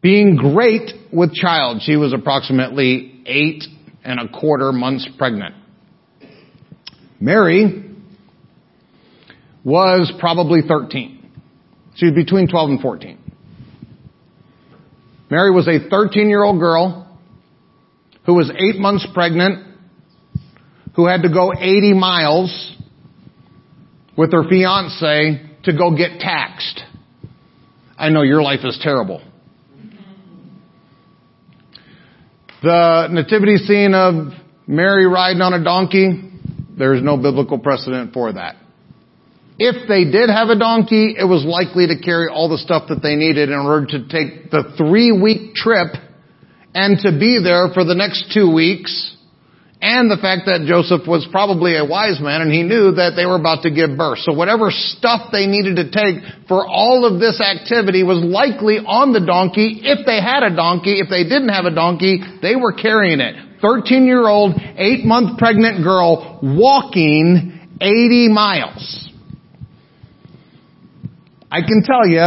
Being great with child, she was approximately eight and a quarter months pregnant. Mary was probably 13. She was between 12 and 14. Mary was a 13 year old girl who was eight months pregnant, who had to go 80 miles with her fiance to go get taxed. I know your life is terrible. The nativity scene of Mary riding on a donkey, there's no biblical precedent for that. If they did have a donkey, it was likely to carry all the stuff that they needed in order to take the three week trip and to be there for the next two weeks, and the fact that Joseph was probably a wise man and he knew that they were about to give birth. So whatever stuff they needed to take for all of this activity was likely on the donkey. If they had a donkey, if they didn't have a donkey, they were carrying it. 13 year old, 8 month pregnant girl walking 80 miles. I can tell you,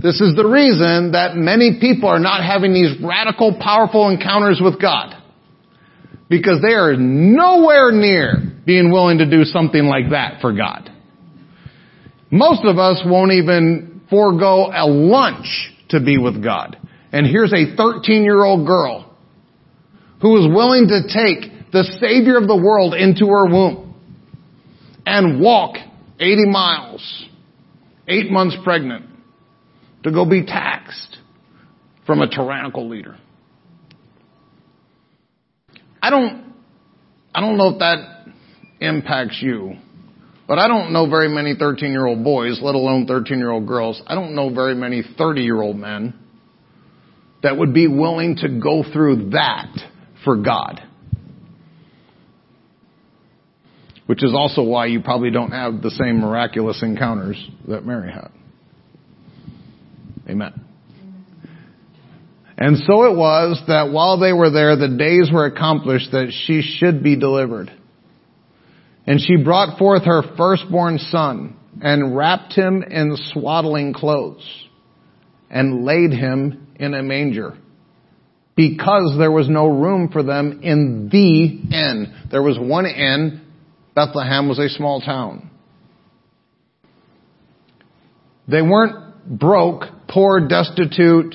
this is the reason that many people are not having these radical, powerful encounters with God. Because they are nowhere near being willing to do something like that for God. Most of us won't even forego a lunch to be with God. And here's a 13 year old girl who is willing to take the Savior of the world into her womb and walk 80 miles, eight months pregnant, to go be taxed from a tyrannical leader. I don't, I don't know if that impacts you, but I don't know very many 13 year old boys, let alone 13 year old girls. I don't know very many 30 year old men that would be willing to go through that for God. Which is also why you probably don't have the same miraculous encounters that Mary had. Amen. And so it was that while they were there, the days were accomplished that she should be delivered. And she brought forth her firstborn son and wrapped him in swaddling clothes and laid him in a manger because there was no room for them in the inn. There was one inn. Bethlehem was a small town. They weren't broke poor, destitute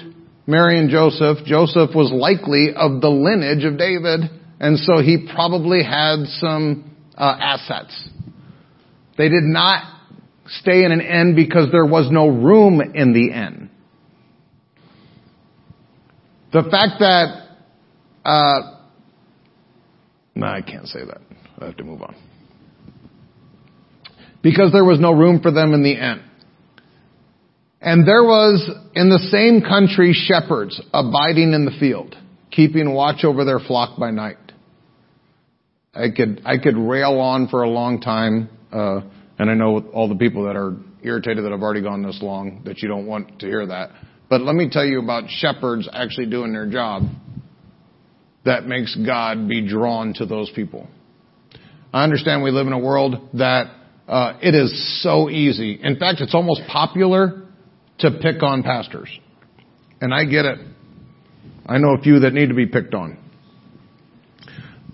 Mary and Joseph. Joseph was likely of the lineage of David, and so he probably had some uh, assets. They did not stay in an inn because there was no room in the inn. The fact that, uh, no, I can't say that. I have to move on. Because there was no room for them in the inn. And there was in the same country shepherds abiding in the field, keeping watch over their flock by night. I could, I could rail on for a long time, uh, And I know all the people that are irritated that I've already gone this long that you don't want to hear that. But let me tell you about shepherds actually doing their job that makes God be drawn to those people. I understand we live in a world that uh, it is so easy. In fact, it's almost popular to pick on pastors. And I get it. I know a few that need to be picked on.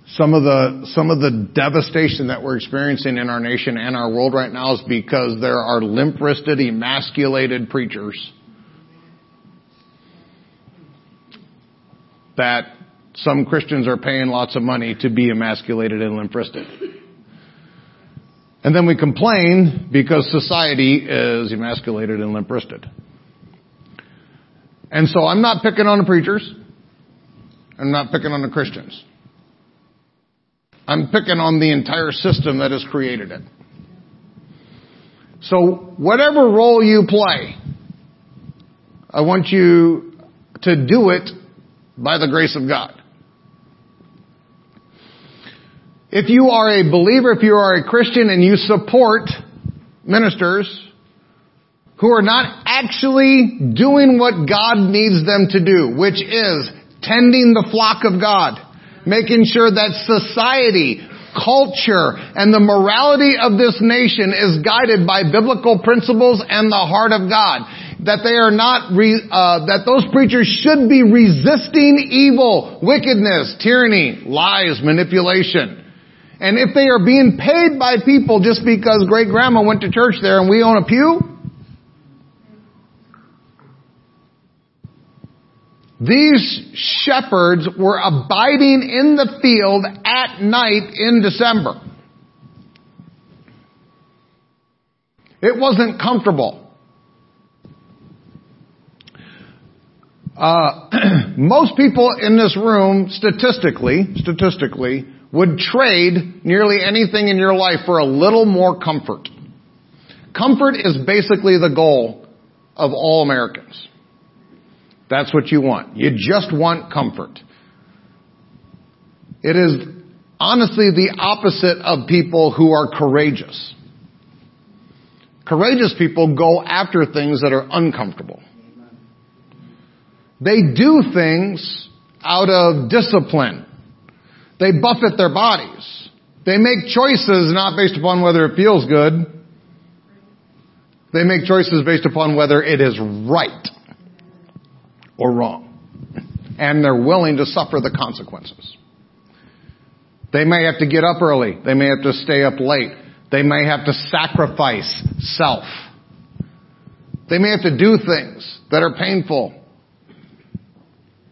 Some of the, some of the devastation that we're experiencing in our nation and our world right now is because there are limp-wristed, emasculated preachers that some Christians are paying lots of money to be emasculated and limp-wristed. And then we complain because society is emasculated and limp-wristed. And so I'm not picking on the preachers. I'm not picking on the Christians. I'm picking on the entire system that has created it. So whatever role you play, I want you to do it by the grace of God. If you are a believer, if you are a Christian and you support ministers who are not actually doing what God needs them to do, which is tending the flock of God, making sure that society, culture, and the morality of this nation is guided by biblical principles and the heart of God. That they are not, re, uh, that those preachers should be resisting evil, wickedness, tyranny, lies, manipulation. And if they are being paid by people just because great grandma went to church there and we own a pew, These shepherds were abiding in the field at night in December. It wasn't comfortable. Uh, (clears throat) most people in this room, statistically, statistically, would trade nearly anything in your life for a little more comfort. Comfort is basically the goal of all Americans. That's what you want. You just want comfort. It is honestly the opposite of people who are courageous. Courageous people go after things that are uncomfortable. They do things out of discipline. They buffet their bodies. They make choices not based upon whether it feels good. They make choices based upon whether it is right or wrong. And they're willing to suffer the consequences. They may have to get up early. They may have to stay up late. They may have to sacrifice self. They may have to do things that are painful.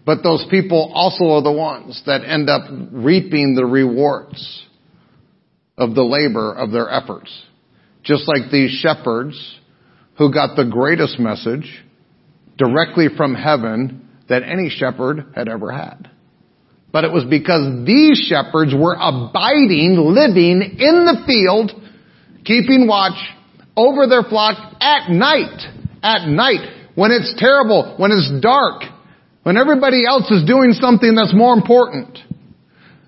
But those people also are the ones that end up reaping the rewards of the labor of their efforts. Just like these shepherds who got the greatest message directly from heaven that any shepherd had ever had. But it was because these shepherds were abiding, living in the field, keeping watch over their flock at night. At night. When it's terrible, when it's dark, when everybody else is doing something that's more important.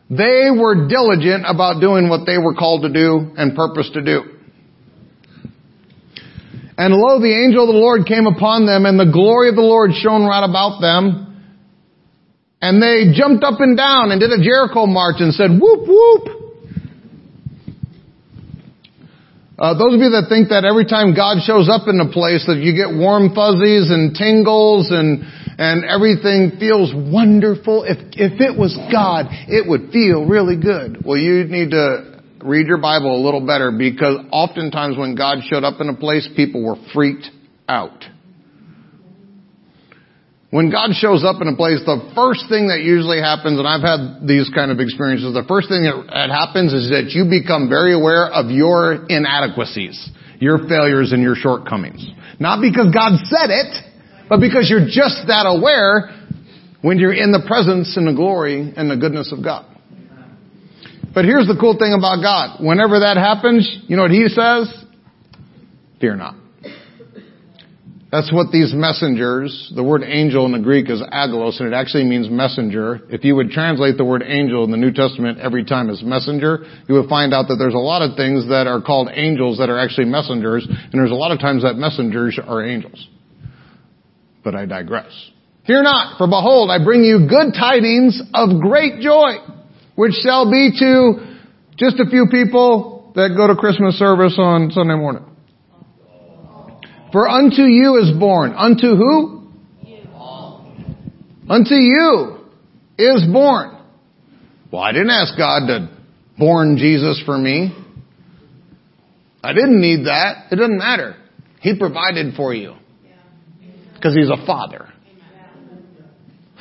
They were diligent about doing what they were called to do and purpose to do. And lo, the angel of the Lord came upon them, and the glory of the Lord shone right about them. And they jumped up and down and did a Jericho march and said, whoop, whoop. Uh, those of you that think that every time God shows up in a place that you get warm fuzzies and tingles and and everything feels wonderful. If if it was God, it would feel really good. Well, you need to read your Bible a little better because oftentimes when God showed up in a place, people were freaked out. When God shows up in a place, the first thing that usually happens, and I've had these kind of experiences, the first thing that happens is that you become very aware of your inadequacies, your failures and your shortcomings. Not because God said it, but because you're just that aware when you're in the presence and the glory and the goodness of God. But here's the cool thing about God. Whenever that happens, you know what He says? Fear not. That's what these messengers, the word angel in the Greek is angelos, and it actually means messenger. If you would translate the word angel in the New Testament every time as messenger, you would find out that there's a lot of things that are called angels that are actually messengers, and there's a lot of times that messengers are angels. But I digress. Fear not, for behold, I bring you good tidings of great joy, which shall be to just a few people that go to Christmas service on Sunday morning. For unto you is born. Unto who? Unto you is born. Well, I didn't ask God to born Jesus for me. I didn't need that. It doesn't matter. He provided for you. Because He's a father.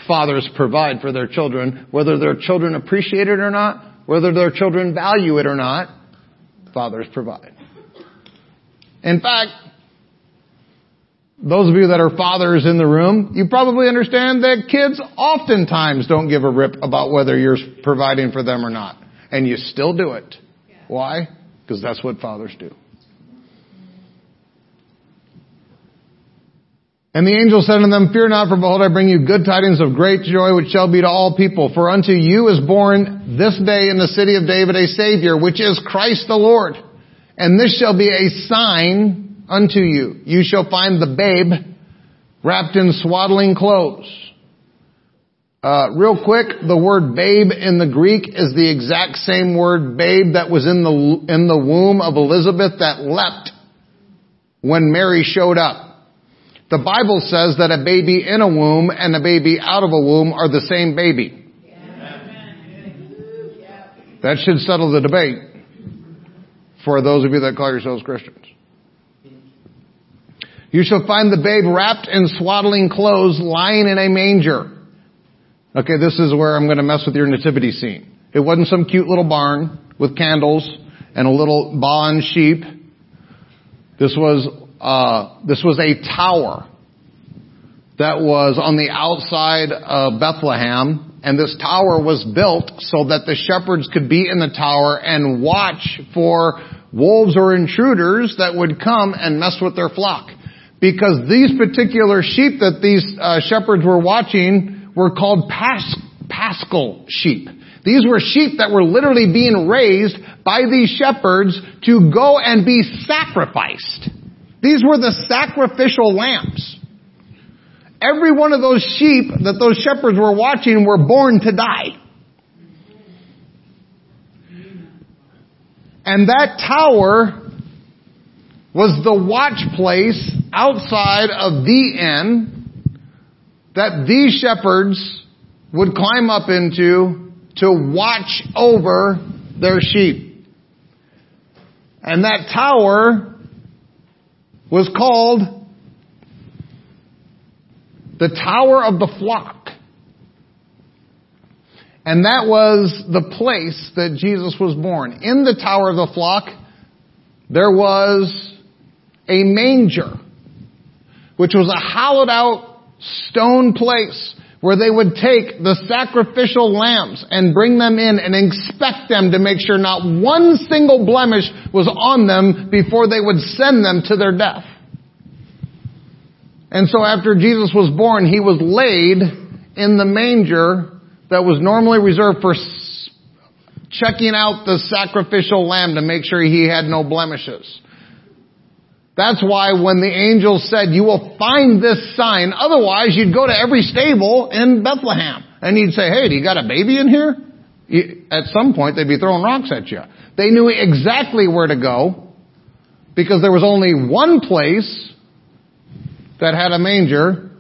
Fathers provide for their children, whether their children appreciate it or not, whether their children value it or not, fathers provide. In fact, those of you that are fathers in the room, you probably understand that kids oftentimes don't give a rip about whether you're providing for them or not. And you still do it. Why? Because that's what fathers do. And the angel said unto them, Fear not, for behold, I bring you good tidings of great joy, which shall be to all people. For unto you is born this day in the city of David a Savior, which is Christ the Lord. And this shall be a sign unto you. You shall find the babe wrapped in swaddling clothes. Uh, real quick, the word babe in the Greek is the exact same word babe that was in the in the womb of Elizabeth that leapt when Mary showed up. The Bible says that a baby in a womb and a baby out of a womb are the same baby. That should settle the debate for those of you that call yourselves Christians. You shall find the babe wrapped in swaddling clothes lying in a manger. Okay, this is where I'm going to mess with your nativity scene. It wasn't some cute little barn with candles and a little bond sheep. This was, uh, this was a tower that was on the outside of Bethlehem, and this tower was built so that the shepherds could be in the tower and watch for wolves or intruders that would come and mess with their flock because these particular sheep that these uh, shepherds were watching were called pas- paschal sheep. These were sheep that were literally being raised by these shepherds to go and be sacrificed. These were the sacrificial lambs. Every one of those sheep that those shepherds were watching were born to die. And that tower was the watch place outside of the inn that these shepherds would climb up into to watch over their sheep. And that tower was called the Tower of the Flock. And that was the place that Jesus was born. In the Tower of the Flock, there was a manger, which was a hollowed out stone place where they would take the sacrificial lambs and bring them in and inspect them to make sure not one single blemish was on them before they would send them to their death. And so after Jesus was born, he was laid in the manger that was normally reserved for checking out the sacrificial lamb to make sure he had no blemishes. That's why when the angel said, you will find this sign, otherwise you'd go to every stable in Bethlehem and you'd say, hey, do you got a baby in here? At some point they'd be throwing rocks at you. They knew exactly where to go because there was only one place that had a manger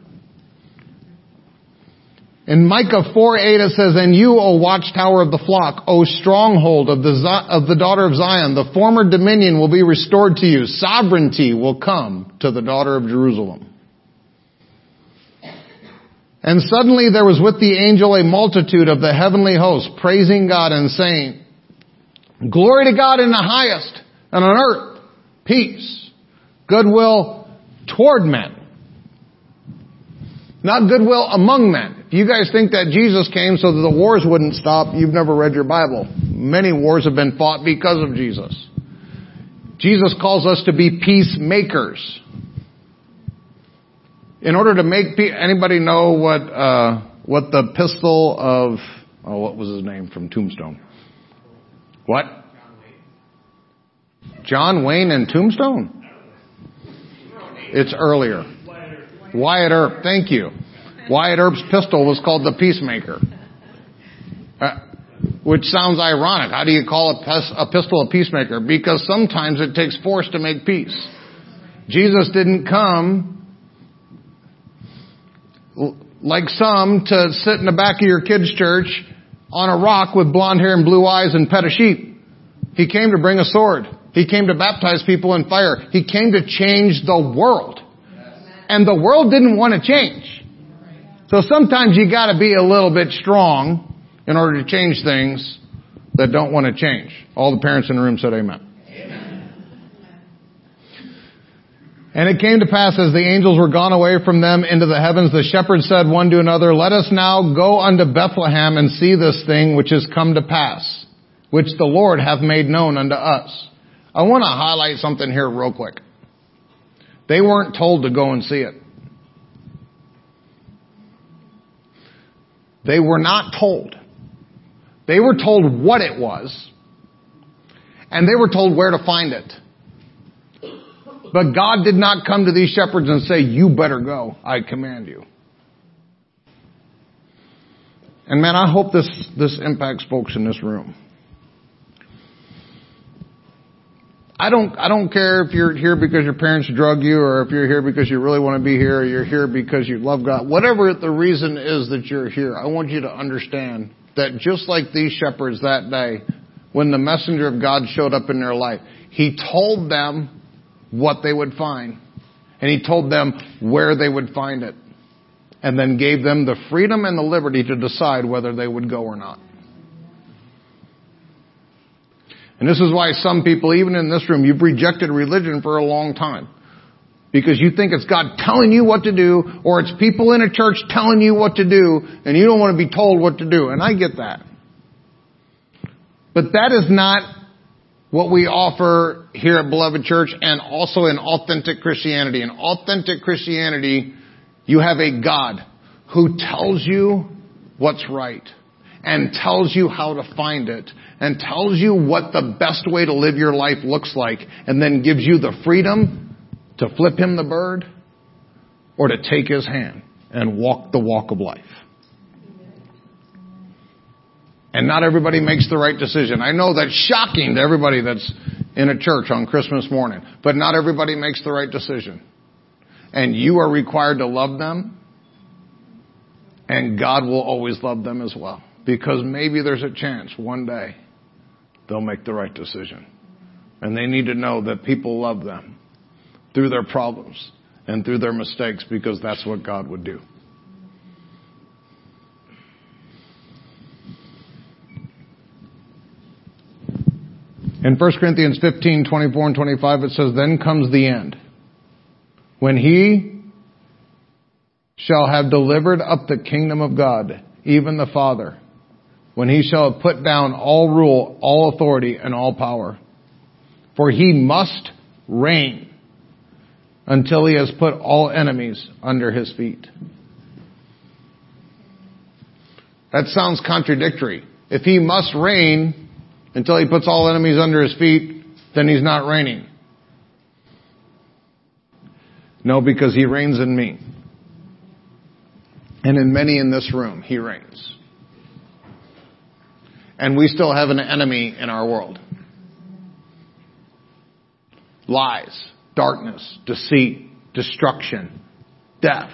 in Micah 4 8 it says, And you, O watchtower of the flock, O stronghold of the, of the daughter of Zion, the former dominion will be restored to you. Sovereignty will come to the daughter of Jerusalem. And suddenly there was with the angel a multitude of the heavenly host, praising God and saying, Glory to God in the highest, and on earth, peace, goodwill toward men. Not goodwill among men. You guys think that Jesus came so that the wars wouldn't stop, you've never read your Bible. Many wars have been fought because of Jesus. Jesus calls us to be peacemakers. in order to make pe- anybody know what uh, what the pistol of oh what was his name from Tombstone? What? John Wayne and Tombstone. It's earlier. Wyatt Earp. Thank you. Wyatt Earp's pistol was called the Peacemaker. Uh, which sounds ironic. How do you call a, pes- a pistol a peacemaker? Because sometimes it takes force to make peace. Jesus didn't come like some to sit in the back of your kid's church on a rock with blonde hair and blue eyes and pet a sheep. He came to bring a sword. He came to baptize people in fire. He came to change the world. And the world didn't want to change. So sometimes you gotta be a little bit strong in order to change things that don't want to change. All the parents in the room said amen. And it came to pass as the angels were gone away from them into the heavens, the shepherds said one to another, Let us now go unto Bethlehem and see this thing which is come to pass, which the Lord hath made known unto us. I want to highlight something here real quick. They weren't told to go and see it. They were not told. They were told what it was, and they were told where to find it. But God did not come to these shepherds and say, you better go. I command you. And man, I hope this, this impacts folks in this room. I don't, I don't care if you're here because your parents drug you or if you're here because you really want to be here or you're here because you love God. Whatever the reason is that you're here, I want you to understand that just like these shepherds that day, when the messenger of God showed up in their life, he told them what they would find. And he told them where they would find it. And then gave them the freedom and the liberty to decide whether they would go or not. And this is why some people, even in this room, you've rejected religion for a long time. Because you think it's God telling you what to do, or it's people in a church telling you what to do, and you don't want to be told what to do. And I get that. But that is not what we offer here at Beloved Church and also in authentic Christianity. In authentic Christianity, you have a God who tells you what's right and tells you how to find it and tells you what the best way to live your life looks like and then gives you the freedom to flip him the bird or to take his hand and walk the walk of life. And not everybody makes the right decision. I know that's shocking to everybody that's in a church on Christmas morning, but not everybody makes the right decision. And you are required to love them, and God will always love them as well. Because maybe there's a chance one day they'll make the right decision. And they need to know that people love them through their problems and through their mistakes because that's what God would do. In 1 Corinthians 15, 24 and 25 it says, Then comes the end. When he shall have delivered up the kingdom of God, even the Father, when he shall have put down all rule, all authority, and all power. For he must reign until he has put all enemies under his feet. That sounds contradictory. If he must reign until he puts all enemies under his feet, then he's not reigning. No, because he reigns in me. And in many in this room, he reigns. And we still have an enemy in our world. Lies, darkness, deceit, destruction, death,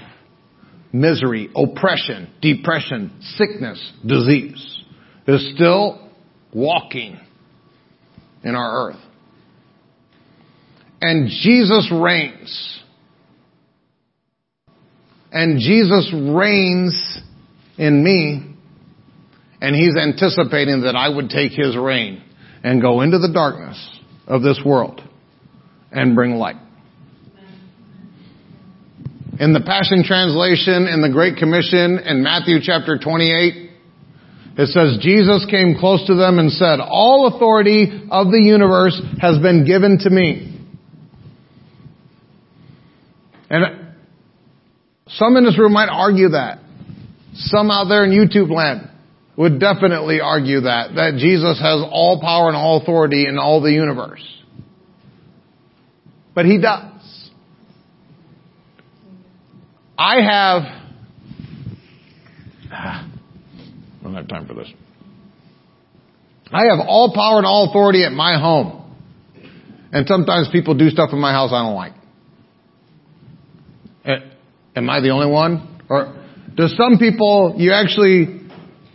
misery, oppression, depression, sickness, disease is still walking in our earth. And Jesus reigns. And Jesus reigns in me. And he's anticipating that I would take his reign and go into the darkness of this world and bring light. In the Passion Translation, in the Great Commission, in Matthew chapter 28, it says, Jesus came close to them and said, All authority of the universe has been given to me. And Some in this room might argue that. Some out there in YouTube land would definitely argue that, that Jesus has all power and all authority in all the universe. But he does. I have, (sighs) I don't have time for this. I have all power and all authority at my home. And sometimes people do stuff in my house I don't like. Am I the only one? Or does some people, you actually,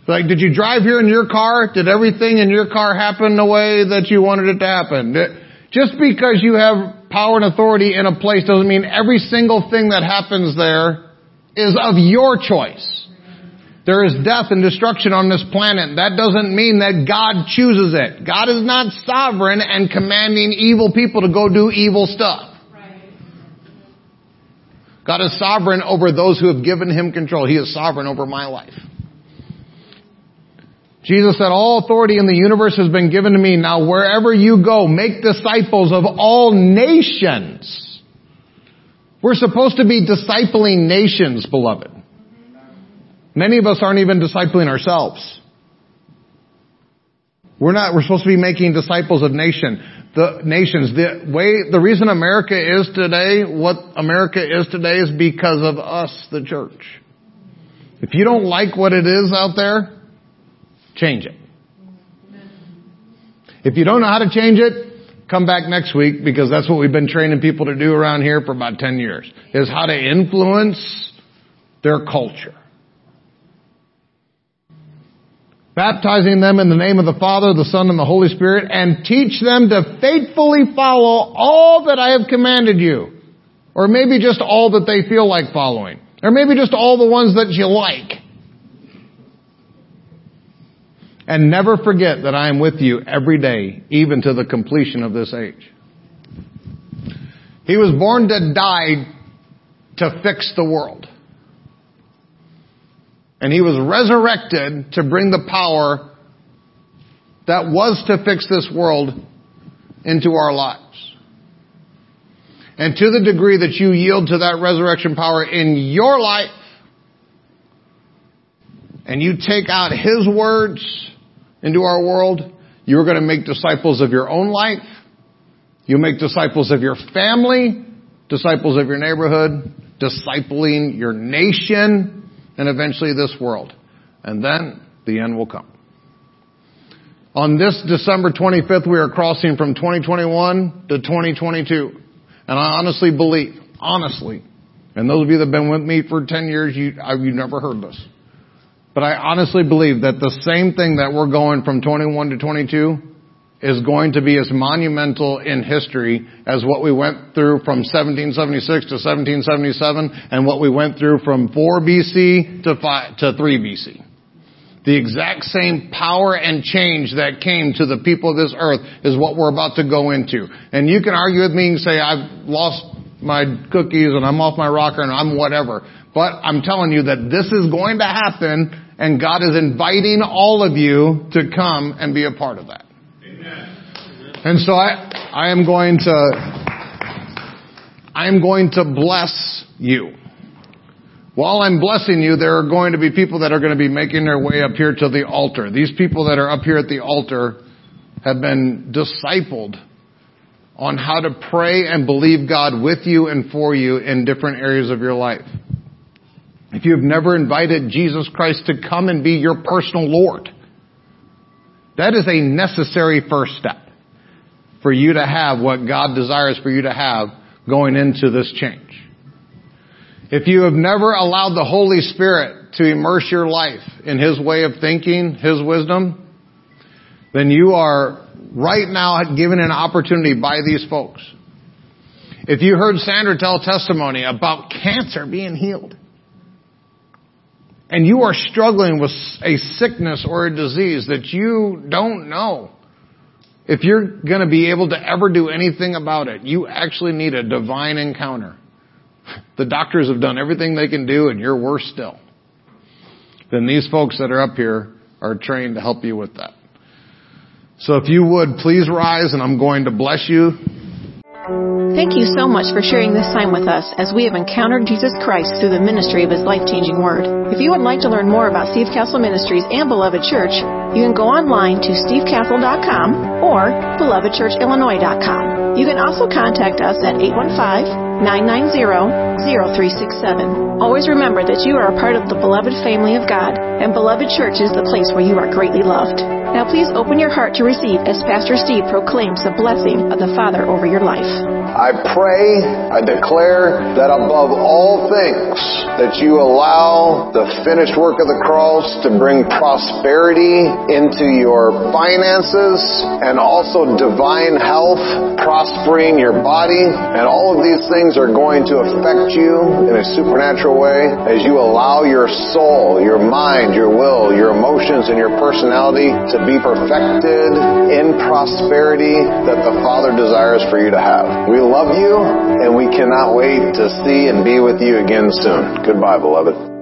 like, did you drive here in your car? Did everything in your car happen the way that you wanted it to happen? Just because you have power and authority in a place doesn't mean every single thing that happens there is of your choice. There is death and destruction on this planet. That doesn't mean that God chooses it. God is not sovereign and commanding evil people to go do evil stuff. God is sovereign over those who have given him control. He is sovereign over my life. Jesus said, all authority in the universe has been given to me. Now wherever you go, make disciples of all nations. We're supposed to be discipling nations, beloved. Many of us aren't even discipling ourselves. We're not, we're supposed to be making disciples of nation, the nations. The way, the reason America is today, what America is today is because of us, the church. If you don't like what it is out there, change it. If you don't know how to change it, come back next week because that's what we've been training people to do around here for about 10 years, is how to influence their culture baptizing them in the name of the Father, the Son, and the Holy Spirit, and teach them to faithfully follow all that I have commanded you. Or maybe just all that they feel like following. Or maybe just all the ones that you like. And never forget that I am with you every day, even to the completion of this age. He was born to die to fix the world. And he was resurrected to bring the power that was to fix this world into our lives. And to the degree that you yield to that resurrection power in your life, and you take out His words into our world, you're going to make disciples of your own life. You make disciples of your family, disciples of your neighborhood, discipling your nation, and eventually this world. And then the end will come. On this December 25th, we are crossing from 2021 to 2022. And I honestly believe, honestly, and those of you that have been with me for 10 years, you, you've never heard this. But I honestly believe that the same thing that we're going from 21 to 22 is going to be as monumental in history as what we went through from 1776 to 1777 and what we went through from 4 BC to 5, to 3 BC. The exact same power and change that came to the people of this earth is what we're about to go into. And you can argue with me and say, I've lost my cookies and I'm off my rocker and I'm whatever. But I'm telling you that this is going to happen and God is inviting all of you to come and be a part of that. Amen. And so I, I am going to, I am going to bless you. While I'm blessing you, there are going to be people that are going to be making their way up here to the altar. These people that are up here at the altar have been discipled on how to pray and believe God with you and for you in different areas of your life. If you have never invited Jesus Christ to come and be your personal Lord, that is a necessary first step for you to have what God desires for you to have going into this change. If you have never allowed the Holy Spirit to immerse your life in His way of thinking, His wisdom, then you are right now given an opportunity by these folks. If you heard Sandra tell testimony about cancer being healed, and you are struggling with a sickness or a disease that you don't know, if you're going to be able to ever do anything about it, you actually need a divine encounter. The doctors have done everything they can do and you're worse still. Then these folks that are up here are trained to help you with that. So if you would please rise and I'm going to bless you. Thank you so much for sharing this time with us as we have encountered Jesus Christ through the ministry of His life-changing Word. If you would like to learn more about Steve Castle Ministries and Beloved Church, you can go online to stevecastle.com or belovedchurchillinois.com. You can also contact us at 815-990-0367. Always remember that you are a part of the beloved family of God, and Beloved Church is the place where you are greatly loved. Now please open your heart to receive as Pastor Steve proclaims the blessing of the Father over your life. I pray, I declare that above all things, that you allow the finished work of the cross to bring prosperity into your finances and also divine health, prospering your body. And all of these things are going to affect you in a supernatural way as you allow your soul, your mind, your will, your emotions, and your personality to be perfected in prosperity that the Father desires for you to have. We love you, and we cannot wait to see and be with you again soon. Goodbye, beloved.